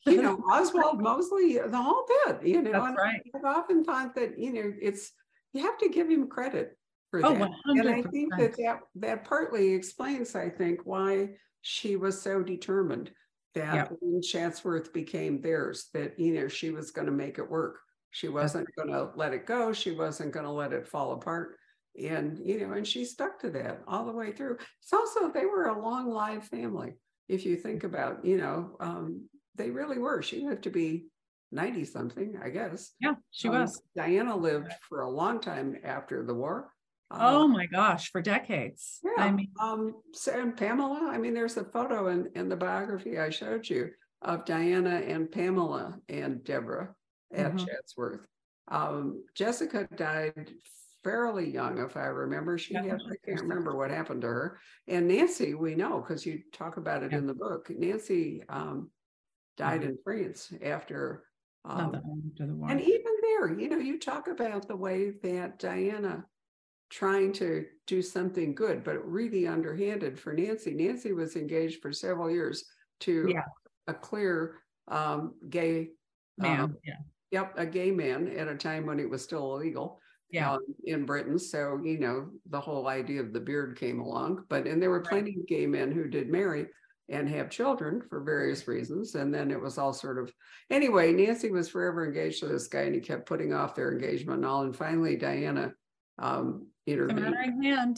You know, [LAUGHS] Oswald Mosley, the whole bit. You know, That's and right. I've often thought that you know it's you have to give him credit for Oh, that. And I think that that that partly explains, I think, why she was so determined that Yep. when Chatsworth became theirs, that you know she was going to make it work. She wasn't going to let it go. She wasn't going to let it fall apart. And you know, and she stuck to that all the way through. It's also they were a long live family. If you think about, you know, um, they really were. She lived to be 90 something, I guess. Yeah, she Um, was. Diana lived for a long time after the war. Oh Uh, my gosh, for decades. yeah. I mean, um, so and Pamela, I mean, there's a photo in, in the biography I showed you of Diana and Pamela and Deborah at Mhm. Chatsworth. Um, Jessica died fairly young, if I remember. She Yeah, had, I can't remember what happened to her. And Nancy, we know because you talk about it Yeah. in the book. Nancy um, died in France after. Um, after the war. and even there, you know, you talk about the way that Diana trying to do something good, but really underhanded for Nancy. Nancy was engaged for several years to Yeah. a clear um, gay Man, um, yeah, Yep, a gay man at a time when it was still illegal yeah, um, in Britain. So, you know, the whole idea of the beard came along. But, and there were plenty of gay men who did marry and have children for various reasons. And then it was all sort of, anyway, Nancy was forever engaged to this guy and he kept putting off their engagement and all. And finally, Diana um, intervened. hand.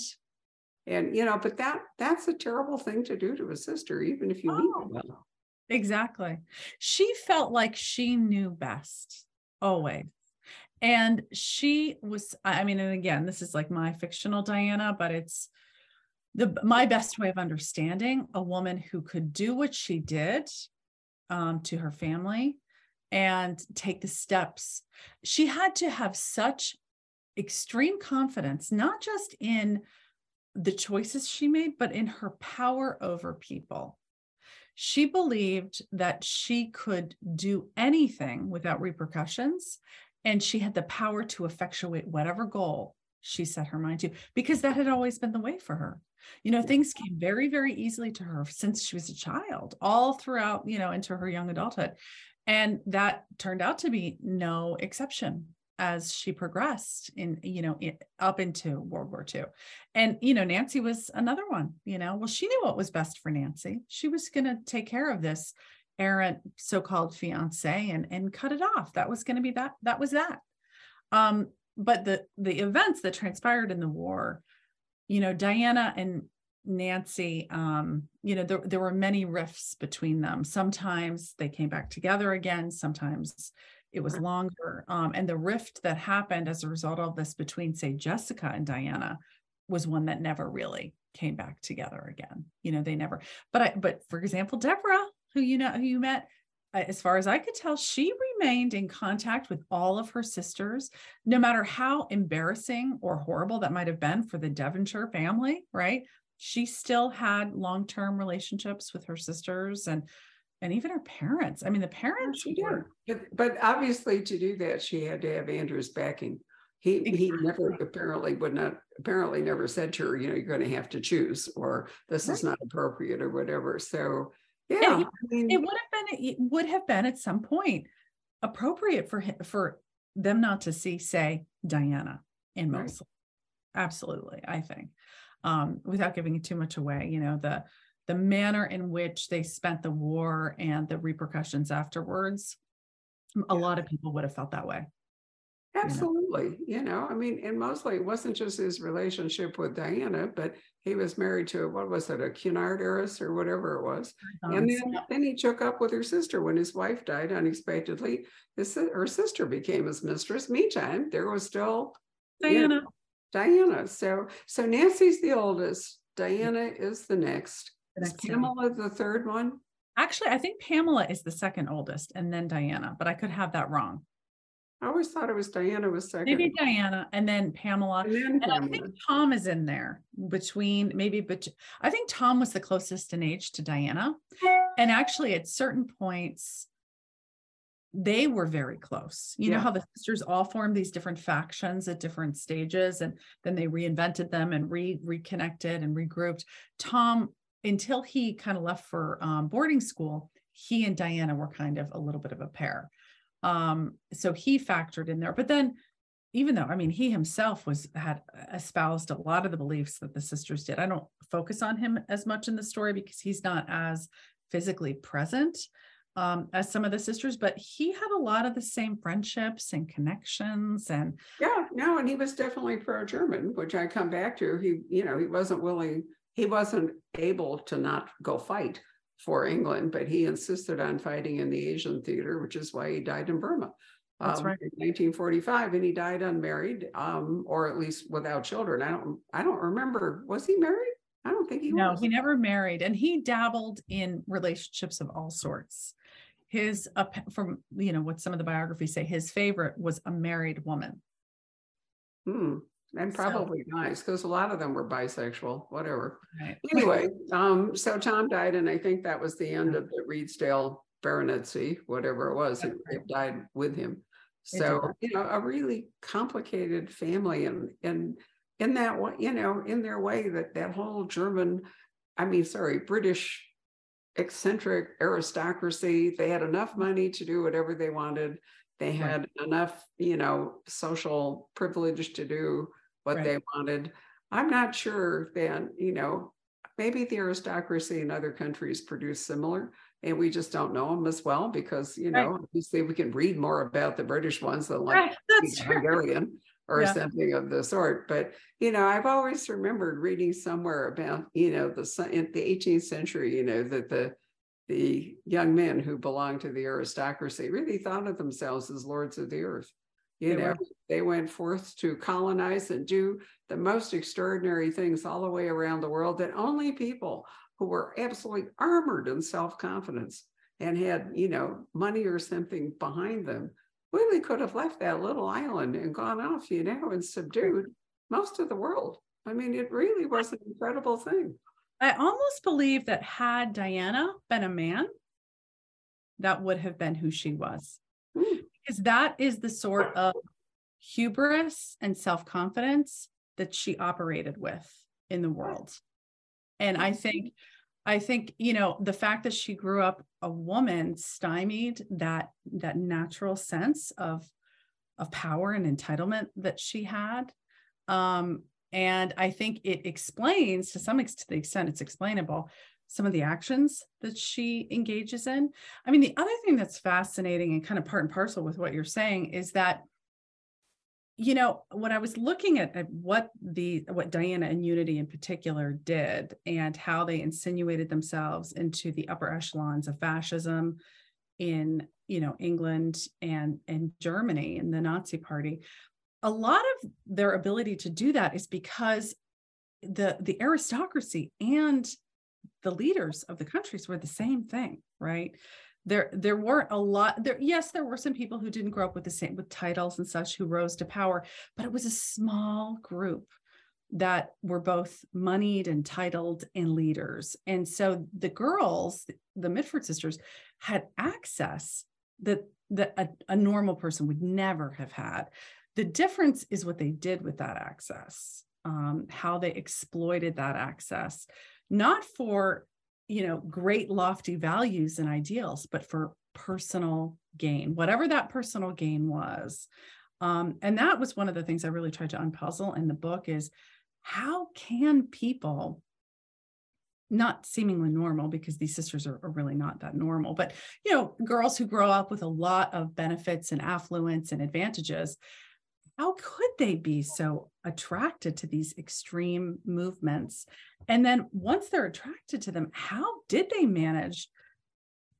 And, you know, but that, that's a terrible thing to do to a sister, even if you mean Oh. it well. Exactly. She felt like she knew best always. And she was, I mean, and again, this is like my fictional Diana, but it's the my best way of understanding a woman who could do what she did um, to her family and take the steps. She had to have such extreme confidence, not just in the choices she made, but in her power over people. She believed that she could do anything without repercussions, and she had the power to effectuate whatever goal she set her mind to, because that had always been the way for her. You know, things came very, very easily to her since she was a child, all throughout, you know, into her young adulthood. And that turned out to be no exception as she progressed in, you know, in, up into World War II. And, you know, Nancy was another one, you know, well, she knew what was best for Nancy. She was going to take care of this errant so-called fiance and, and cut it off. That was going to be that, that was that. Um, but the, the events that transpired in the war, you know, Diana and Nancy, um, you know, there, there were many rifts between them. Sometimes they came back together again. Sometimes it was longer. Um, and the rift that happened as a result of this between, say, Jessica and Diana was one that never really came back together again. You know, they never, but I, but for example, Deborah, who you know, who you met, uh, as far as I could tell, she remained in contact with all of her sisters, no matter how embarrassing or horrible that might have been for the Devonshire family, right? She still had long-term relationships with her sisters and and even her parents. I mean, the parents She were did. But, but obviously to do that, she had to have Andrew's backing. He, he never apparently would not, apparently never said to her, you know, you're going to have to choose, or this is not appropriate or whatever. So, yeah. he- I mean, it would have been it would have been at some point appropriate for him for them not to see say diana in Right. mosley absolutely i think um without giving too much away you know the the manner in which they spent the war and the repercussions afterwards a lot of people would have felt that way Absolutely. You know, I mean, and mostly it wasn't just his relationship with Diana, but he was married to, what was it, a Cunard heiress or whatever it was. Um, And then, then he took up with her sister when his wife died unexpectedly. His, her sister became his mistress. Meantime, there was still you know, diana Diana. So, so Nancy's the oldest. Diana is the next. Is. Pamela the third one? actually i think pamela is the second oldest and then diana but i could have that wrong I always thought it was Diana was second. maybe diana and then pamela And then And I think Tom is in there between maybe, but I think Tom was the closest in age to Diana. And actually, at certain points, they were very close. You know how the sisters all formed these different factions at different stages, and then they reinvented them and re reconnected and regrouped. Tom, until he kind of left for um, boarding school, he and Diana were kind of a little bit of a pair. Um, so he factored in there, but then even though I mean he himself was had espoused a lot of the beliefs that the sisters did. I don't focus on him as much in the story because he's not as physically present um, as some of the sisters, but he had a lot of the same friendships and connections and Yeah, no, and he was definitely pro-German, which I come back to. He, you know, he wasn't willing, he wasn't able to not go fight for England, but he insisted on fighting in the Asian theater, which is why he died in Burma. That's um, right. In 1945, and he died unmarried, um, or at least without children. I don't, I don't remember. Was he married? I don't think he no, was. he never married and he dabbled in relationships of all sorts. His uh, from you know what some of the biographies say, his favorite was a married woman. Hmm, and So- probably nice because a lot of them were bisexual. Whatever. Right. Anyway, um, so Tom died, and I think that was the end of the Redesdale baronetcy, whatever it was, it it died with him. So, you know, a really complicated family and, and, in that way, you know, in their way that that whole German, I mean, sorry, British eccentric aristocracy, they had enough money to do whatever they wanted. They had right. enough, you know, social privilege to do what right. they wanted. I'm not sure then, you know, maybe the aristocracy in other countries produce similar, and we just don't know them as well because, you know, right. obviously we can read more about the British ones than like right. Hungarian or yeah. something of the sort. But you know, I've always remembered reading somewhere about you know the the 18th century, you know, that the the young men who belonged to the aristocracy really thought of themselves as lords of the earth. You they know, were. they went forth to colonize and do the most extraordinary things all the way around the world that only people who were absolutely armored in self-confidence and had, you know, money or something behind them really could have left that little island and gone off, you know, and subdued most of the world. I mean, it really was an incredible thing. I almost believe that had Diana been a man, that would have been who she was. Mm. Because that is the sort of hubris and self confidence that she operated with in the world. And I think I think, you know, the fact that she grew up a woman stymied that that natural sense of of power and entitlement that she had. Um, and I think it explains to some extent, to the extent it's explainable, some of the actions that she engages in. I mean, the other thing that's fascinating and kind of part and parcel with what you're saying is that you know when i was looking at, at, what the what diana and unity in particular did and how they insinuated themselves into the upper echelons of fascism in you know england and and germany and the nazi party a lot of their ability to do that is because the the aristocracy and the leaders of the countries were the same thing right? There there weren't a lot there yes there were some people who didn't grow up with the same with titles and such who rose to power but it was a small group that were both moneyed and titled and leaders. And so the girls the mitford sisters had access that that a, a normal person would never have had. The difference is what they did with that access um, how they exploited that access not for you know great lofty values and ideals but for personal gain whatever that personal gain was. Um, and that was one of the things i really tried to unpuzzle in the book is how can people not seemingly normal because these sisters are, are, really not that normal but you know girls who grow up with a lot of benefits and affluence and advantages how could they be so attracted to these extreme movements? And then once they're attracted to them, how did they manage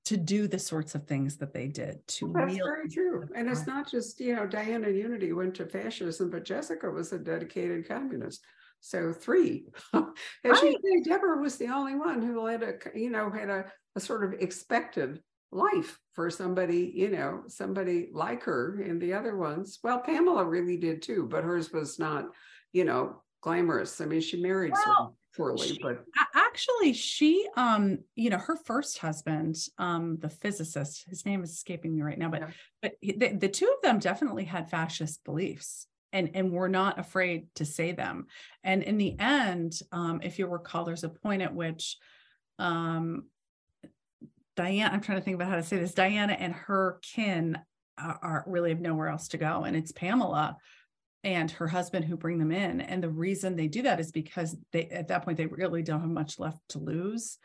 to do the sorts of things that they did to That's very true. And it's not just, you know, Diana Unity went to fascism, but Jessica was a dedicated communist. So three. [LAUGHS] and right. say, Deborah was the only one who had a, you know, had a, a sort of expected life for somebody, you know, somebody like her and the other ones. Well, Pamela really did too, but hers was not, you know, glamorous. I mean, she married well, poorly, she, but actually she um, you know, her first husband, um, the physicist, his name is escaping me right now, but yeah. but the, the two of them definitely had fascist beliefs and and were not afraid to say them. And in the end, um, if you recall, there's a point at which um Diana, I'm trying to think about how to say this. Diana and her kin are, are really have nowhere else to go. And it's Pamela and her husband who bring them in. And the reason they do that is because they at that point they really don't have much left to lose.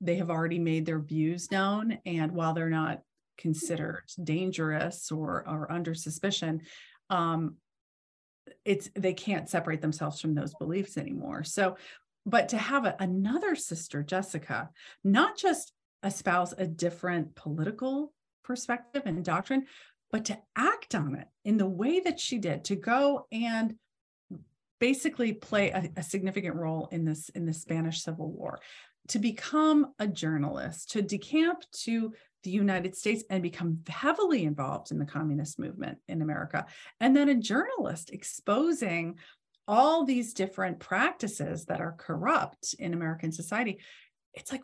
They have already made their views known. And while they're not considered dangerous or or under suspicion, um, it's they can't separate themselves from those beliefs anymore. So but to have a, another sister, Jessica, not just espouse a different political perspective and doctrine, but to act on it in the way that she did, to go and basically play a, a, significant role in this in the Spanish Civil War, to become a journalist, to decamp to the United States and become heavily involved in the communist movement in America, and then a journalist exposing all these different practices that are corrupt in American society. It's like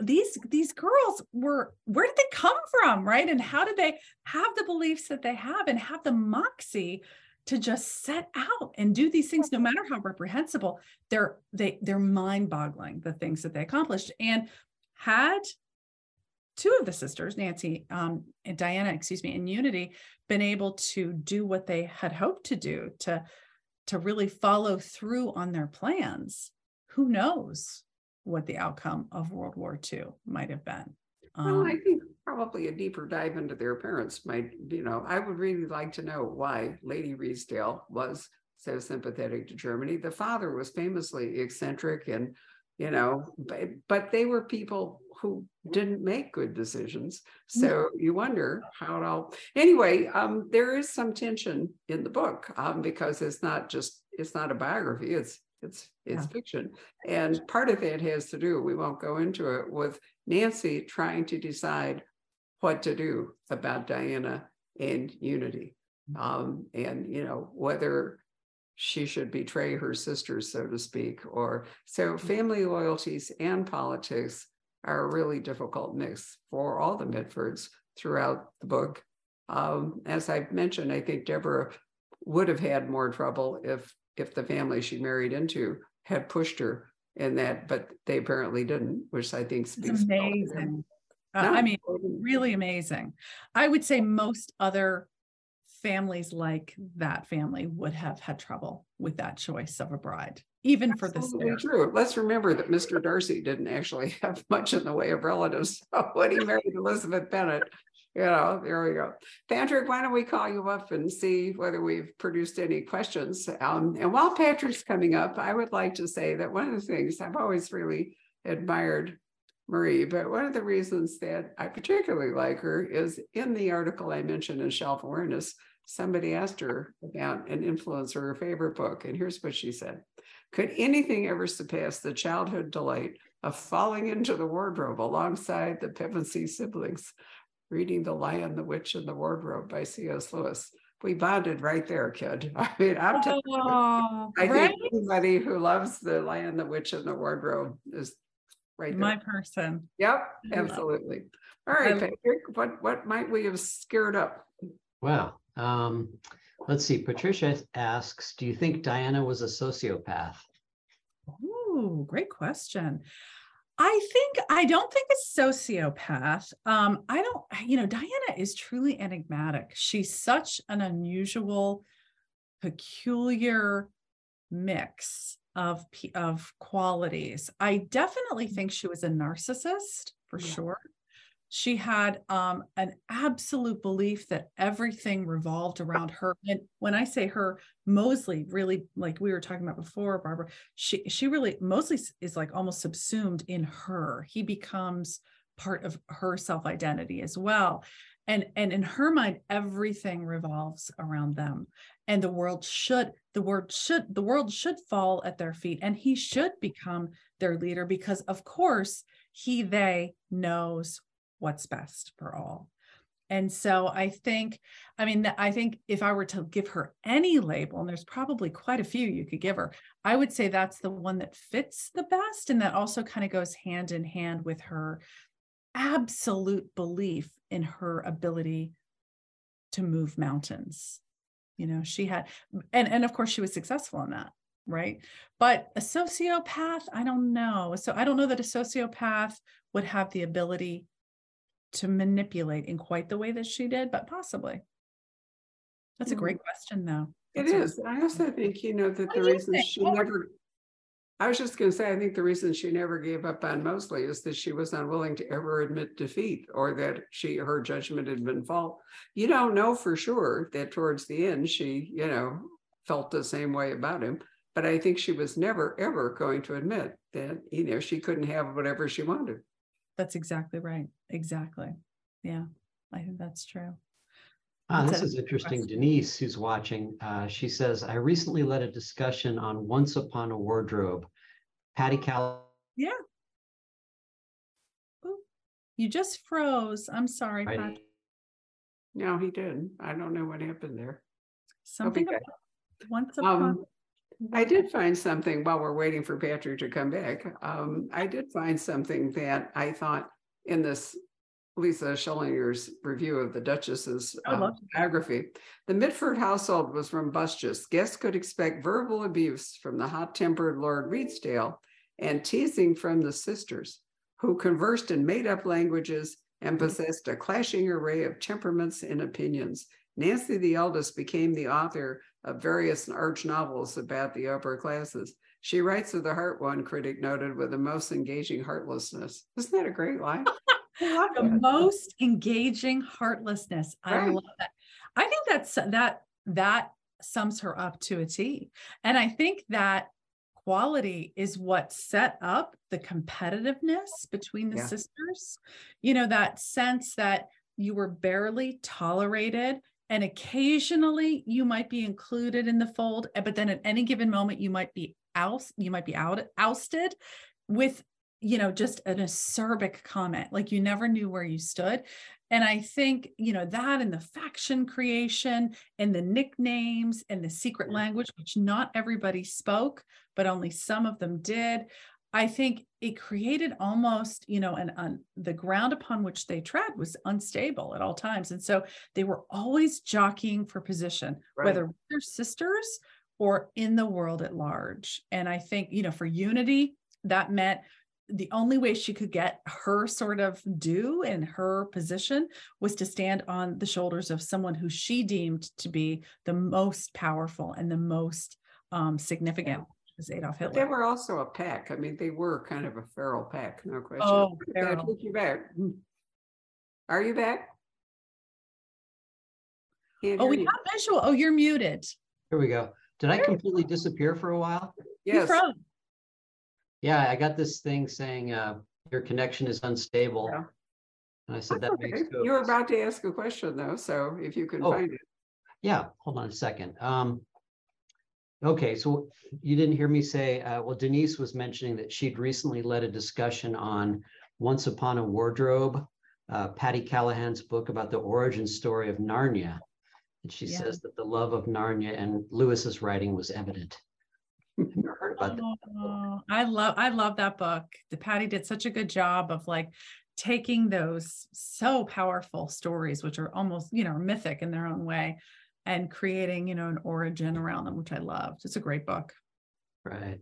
these these girls were where did they come from right? And how did they have the beliefs that they have and have the moxie to just set out and do these things no matter how reprehensible they're they they're mind-boggling the things that they accomplished. And had two of the sisters nancy um, and diana excuse me in unity been able to do what they had hoped to do to to really follow through on their plans who knows what the outcome of world war ii might have been well, I um, think probably a deeper dive into their parents might, you know, I would really like to know why Lady Redesdale was so sympathetic to Germany. The father was famously eccentric and, you know, but, but they were people who didn't make good decisions. So you wonder how it all anyway, um, there is some tension in the book um, because it's not just it's not a biography, it's it's it's yeah. fiction. And part of it has to do, we won't go into it, with Nancy trying to decide what to do about Diana and Unity. Mm-hmm. Um, and you know, whether she should betray her sisters, so to speak, or so family loyalties and politics are a really difficult mix for all the Mitfords throughout the book. Um, as I've mentioned, I think Deborah would have had more trouble if if the family she married into had pushed her in that, but they apparently didn't, which I think speaks. Amazing. Uh. I mean, really amazing. I would say most other families like that family would have had trouble with that choice of a bride, even Absolutely for the true. Let's remember that Mr. Darcy didn't actually [LAUGHS] have much in the way of relatives [LAUGHS] when he married Elizabeth Bennet you know, there we go. Patrick, why don't we call you up and see whether we've produced any questions? Um, and while Patrick's coming up, I would like to say that one of the things I've always really admired Marie, but one of the reasons that I particularly like her is in the article I mentioned in Shelf Awareness, somebody asked her about an influence or her favorite book. And here's what she said Could anything ever surpass the childhood delight of falling into the wardrobe alongside the Pevensie siblings? Reading The Lion, the Witch, and the Wardrobe by C.S. Lewis. We bonded right there, kid. [LAUGHS] I mean, I'm telling you, I right? think anybody who loves The Lion, the Witch, and the Wardrobe is right there. My person. Yep, absolutely. All right, Patrick, what, what might we have scared up? Well, um, let's see. Patricia asks, do you think Diana was a sociopath? Ooh, great question. I think I don't think a sociopath. Um, I don't, you know, Diana is truly enigmatic. She's such an unusual, peculiar mix of of qualities. I definitely think she was a narcissist for yeah. sure she had um, an absolute belief that everything revolved around her. And when I say her, Mosley really, like we were talking about before, Barbara, she she really Mosley is like almost subsumed in her. He becomes part of her self identity as well. And, and in her mind, everything revolves around them. And the world should, the world should, the world should fall at their feet. And he should become their leader because, of course, he, they knows what's best for all. And so I think, I mean, I think if I were to give her any label, and there's probably quite a few you could give her, I would say that's the one that fits the best. And that also kind of goes hand in hand with her absolute belief in her ability to move mountains. You know, she had, and, and of course, she was successful in that, right? But a sociopath, I don't know. So I don't know that a sociopath would have the ability to manipulate in quite the way that she did, but possibly. That's a great mm. question, though. It is. I also think, you know, that what the reason she never, I was just going to say, I think the reason she never gave up on Mosley is that she was unwilling to ever admit defeat or that she, her judgment had been fault. You don't know for sure that towards the end, she, you know, felt the same way about him. But I think she was never, ever going to admit that, you know, she couldn't have whatever she wanted. That's exactly right. Exactly. Yeah, I think that's true. Ah, this is interesting. Question. Denise, who's watching, uh, she says, I recently led a discussion on Once Upon a Wardrobe. Patty Cal. Yeah. Ooh, you just froze. I'm sorry, Pat. No, he didn't. I don't know what happened there. Something about once upon um, I did find something while we're waiting for Patrick to come back. Um, I did find something that I thought in this Liesl Schillinger's review of the Duchess's to. biography. The Mitford household was rumbustious. Guests could expect verbal abuse from the hot tempered Lord Redesdale and teasing from the sisters, who conversed in made up languages and possessed a clashing array of temperaments and opinions. Nancy the eldest became the author of various arch novels about the upper classes. She writes of the heart, one critic noted, with the most engaging heartlessness. Isn't that a great line? the most engaging heartlessness. I love that. I think that's that that sums her up to a T. And I think that quality is what set up the competitiveness between the Yeah. sisters. You know, that sense that you were barely tolerated and occasionally you might be included in the fold, eh, but then at any given moment you might be oust, you might be out ousted with you know, just an acerbic comment, like you never knew where you stood. And I think, you know, that and the faction creation and the nicknames and the secret language, which not everybody spoke, but only some of them did. I think it created almost, you know, an, an the ground upon which they tread was unstable at all times. And so they were always jockeying for position, Right. whether with their sisters or in the world at large. And I think, you know, for unity, that meant the only way she could get her sort of due in her position was to stand on the shoulders of someone who she deemed to be the most powerful and the most um, significant, which was Adolf But they were also a pack. I mean, they were kind of a feral pack, no question. Oh, I feral. take you back. Are you back? Can't Oh, we you. have visual. Oh, you're muted. Here we go. Did I completely disappear for a while? Yes, froze. Yeah, I got this thing saying, uh, your connection is unstable. Yeah. And I said, that's that makes. okay. You were about to ask a question though, so if you can Oh. find it. Yeah, hold on a second. Um. Okay, so you didn't hear me say, uh, well, Denise was mentioning that she'd recently led a discussion on Once Upon a Wardrobe. Uh, Patty Callahan's book about the origin story of Narnia. And she Yeah. says that the love of Narnia and Lewis's writing was evident. You heard about that? Oh, I love I love that book. The Patty did such a good job of like taking those so powerful stories, which are almost, you know, mythic in their own way, and creating, you know, an origin around them, which I loved. It's a great book. Right.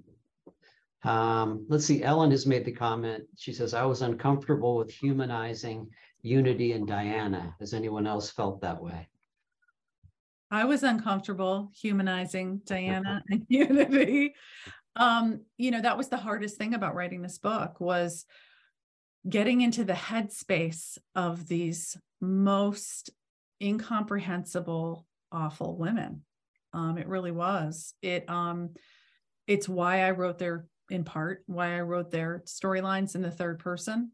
Um, let's see, Ellen has made the comment. She says, I was uncomfortable with humanizing Unity and Diana. Has anyone else felt that way? I was uncomfortable humanizing Diana and [LAUGHS] Unity. Um, you know, that was the hardest thing about writing this book was getting into the headspace of these most incomprehensible, awful women. Um, it really was. It um, it's why I wrote their in part why I wrote their storylines in the third person.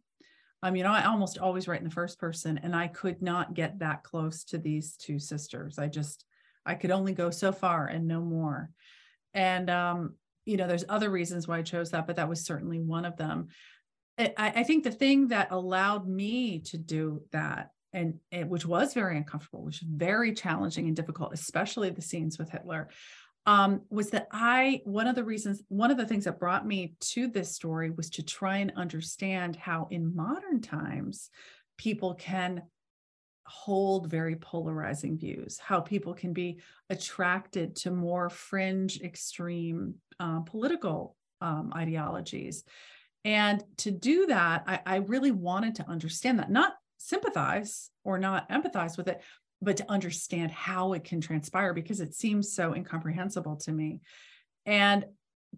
Um, you know, I almost always write in the first person, and I could not get that close to these two sisters. I just, I could only go so far and no more. And um, you know, there's other reasons why I chose that, but that was certainly one of them. I, I think the thing that allowed me to do that, and, and which was very uncomfortable, which was very challenging and difficult, especially the scenes with Hitler, um, was that I, one of the reasons, one of the things that brought me to this story was to try and understand how in modern times people can hold very polarizing views, how people can be attracted to more fringe, extreme uh, political um, ideologies. And to do that, I, I really wanted to understand that, not sympathize or not empathize with it, but to understand how it can transpire because it seems so incomprehensible to me. And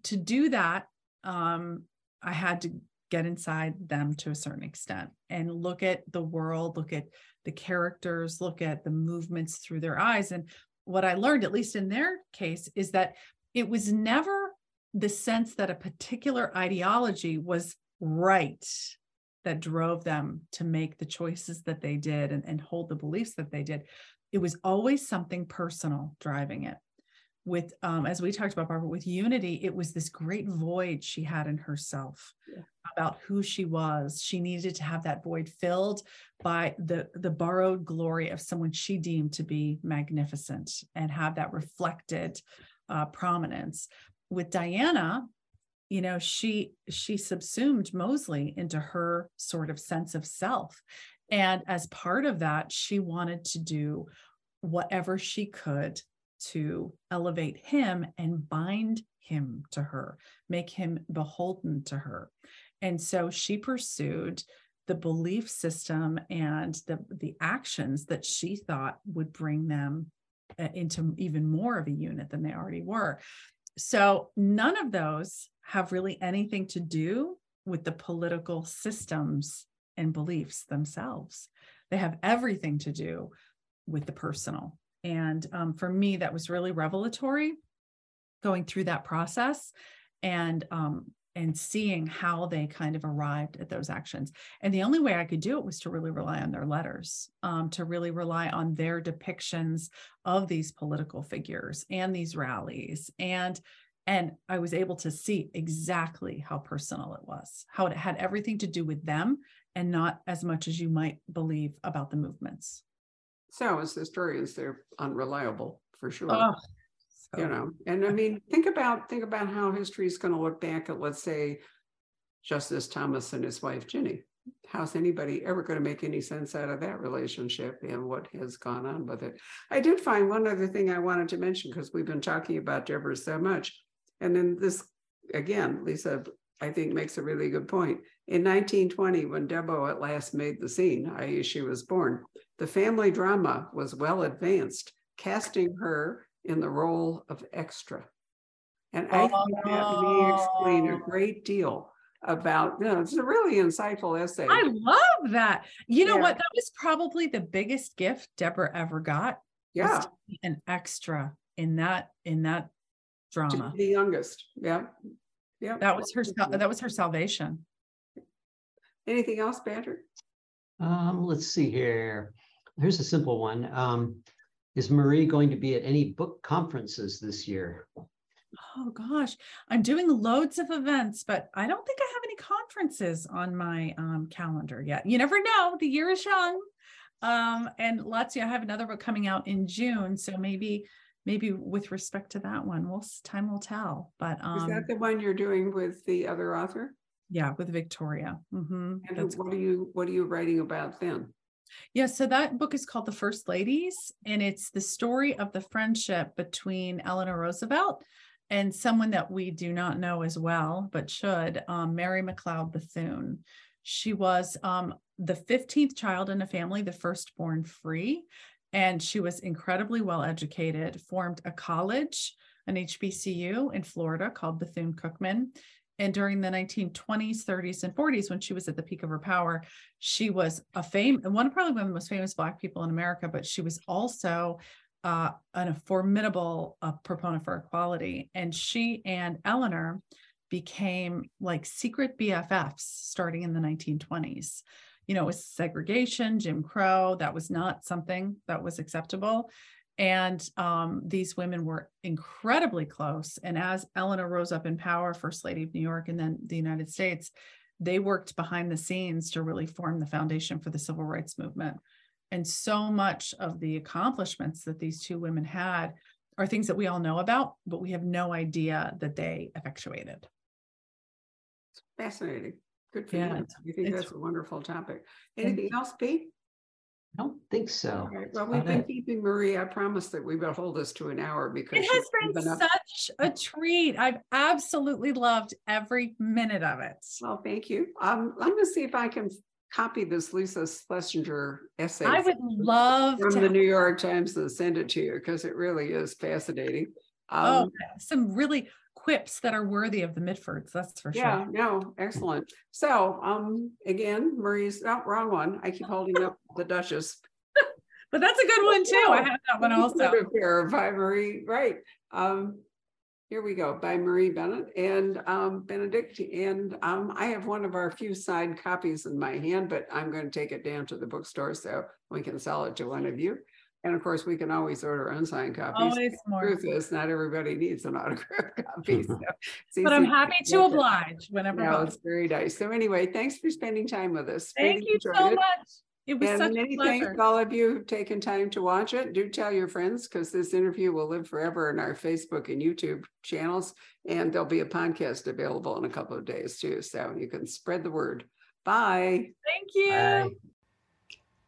to do that, um, I had to get inside them to a certain extent and look at the world, look at the characters, look at the movements through their eyes. And what I learned, at least in their case, is that it was never the sense that a particular ideology was right that drove them to make the choices that they did and, and hold the beliefs that they did. It was always something personal driving it. With, um, as we talked about, Barbara, with Unity, it was this great void she had in herself Yeah. about who she was. She needed to have that void filled by the the borrowed glory of someone she deemed to be magnificent and have that reflected uh, prominence. With Diana, you know she she subsumed mosley into her sort of sense of self And as part of that, she wanted to do whatever she could to elevate him and bind him to her, make him beholden to her. And so she pursued the belief system and the, the actions that she thought would bring them uh, into even more of a unit than they already were. So none of those have really anything to do with the political systems and beliefs themselves. They have everything to do with the personal. And um, for me, that was really revelatory going through that process and um, and seeing how they kind of arrived at those actions. And the only way I could do it was to really rely on their letters, um, to really rely on their depictions of these political figures and these rallies. And and I was able to see exactly how personal it was, how it had everything to do with them and not as much as you might believe about the movements. So as historians, they're unreliable for sure. Oh, you know, and I mean, think about think about how history is going to look back at, let's say, Justice Thomas and his wife Ginny. How's anybody ever going to make any sense out of that relationship and what has gone on with it? I did find one other thing I wanted to mention because we've been talking about Deborah so much. And then this, again, Lisa, I think makes a really good point. In 1920, when Debo at last made the scene, i.e., she was born, the family drama was well advanced, casting her in the role of extra. And I think that may explain a Oh. great deal about, you know, it's a really insightful essay. I love that. You know Yeah. what? That was probably the biggest gift Deborah ever got. was yeah, to be An extra in that in that to drama. be the youngest. Yeah. Yeah. That was her that was her salvation. Anything else, Patrick? Um, let's see here. Here's a simple one. Um, is Marie going to be at any book conferences this year? Oh gosh, I'm doing loads of events, but I don't think I have any conferences on my um, calendar yet. You never know. The year is young. Um, and let's see, I have another book coming out in June. So maybe, maybe with respect to that one, we'll time will tell. But Is um, that the one you're doing with the other author? yeah, with Victoria. Mhm, And that's what are you, what are you writing about then? Yeah, so that book is called The First Ladies, and it's the story of the friendship between Eleanor Roosevelt and someone that we do not know as well, but should, um, Mary McLeod Bethune. She was um, the 15th child in a family, the firstborn free, and she was incredibly well educated, formed a college, an HBCU in Florida called Bethune Cookman. And during the 1920s, 30s, and 40s, when she was at the peak of her power, she was a fame one of probably one of the most famous black people in america but she was also uh, an, a formidable uh, proponent for equality. And she and eleanor became like secret bffs starting in the 1920s you know it was segregation jim crow that was not something that was acceptable and um, these women were incredibly close and as eleanor rose up in power first lady of new york and then the united states they worked behind the scenes to really form the foundation for the civil rights movement. And so much of the accomplishments that these two women had are things that we all know about, but we have no idea that they effectuated. Fascinating. Good for Yeah, you. it's- I think it's- that's a wonderful topic. Anything else, Pete? I don't think so. All right, well, we've been it. keeping Marie, I promise that we will hold this to an hour because. It has been given up- such a treat. I've absolutely loved every minute of it. Well, thank you. Um, I'm gonna see if I can copy this Liesl Schillinger essay. I would love From to the New York Times and send it to you because it really is fascinating. oh, Um, some really quips that are worthy of the Mitfords. That's for yeah, sure. no, excellent. So, um, again, Marie's, oh, wrong one. I keep holding up the Duchess. [LAUGHS] But that's a good one too. I have that one also. Fair by Marie, right. Um, here we go, by Marie Bennett and um, Benedict. And um, I have one of our few side copies in my hand, but I'm going to take it down to the bookstore so we can sell it to one of you. And of course, we can always order unsigned copies. Always more. Truth is, not everybody needs an [LAUGHS] autographed copy. so [LAUGHS] But I'm happy to oblige whenever. No, it's very nice. So anyway, thanks for spending time with us. Thank Really you so it. much. It was And such a many thanks to all of you who've taken time to watch it. Do tell your friends because this interview will live forever in our Facebook and YouTube channels. And there'll be a podcast available in a couple of days too. So you can spread the word. Bye. Thank you. Bye.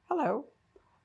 Hello.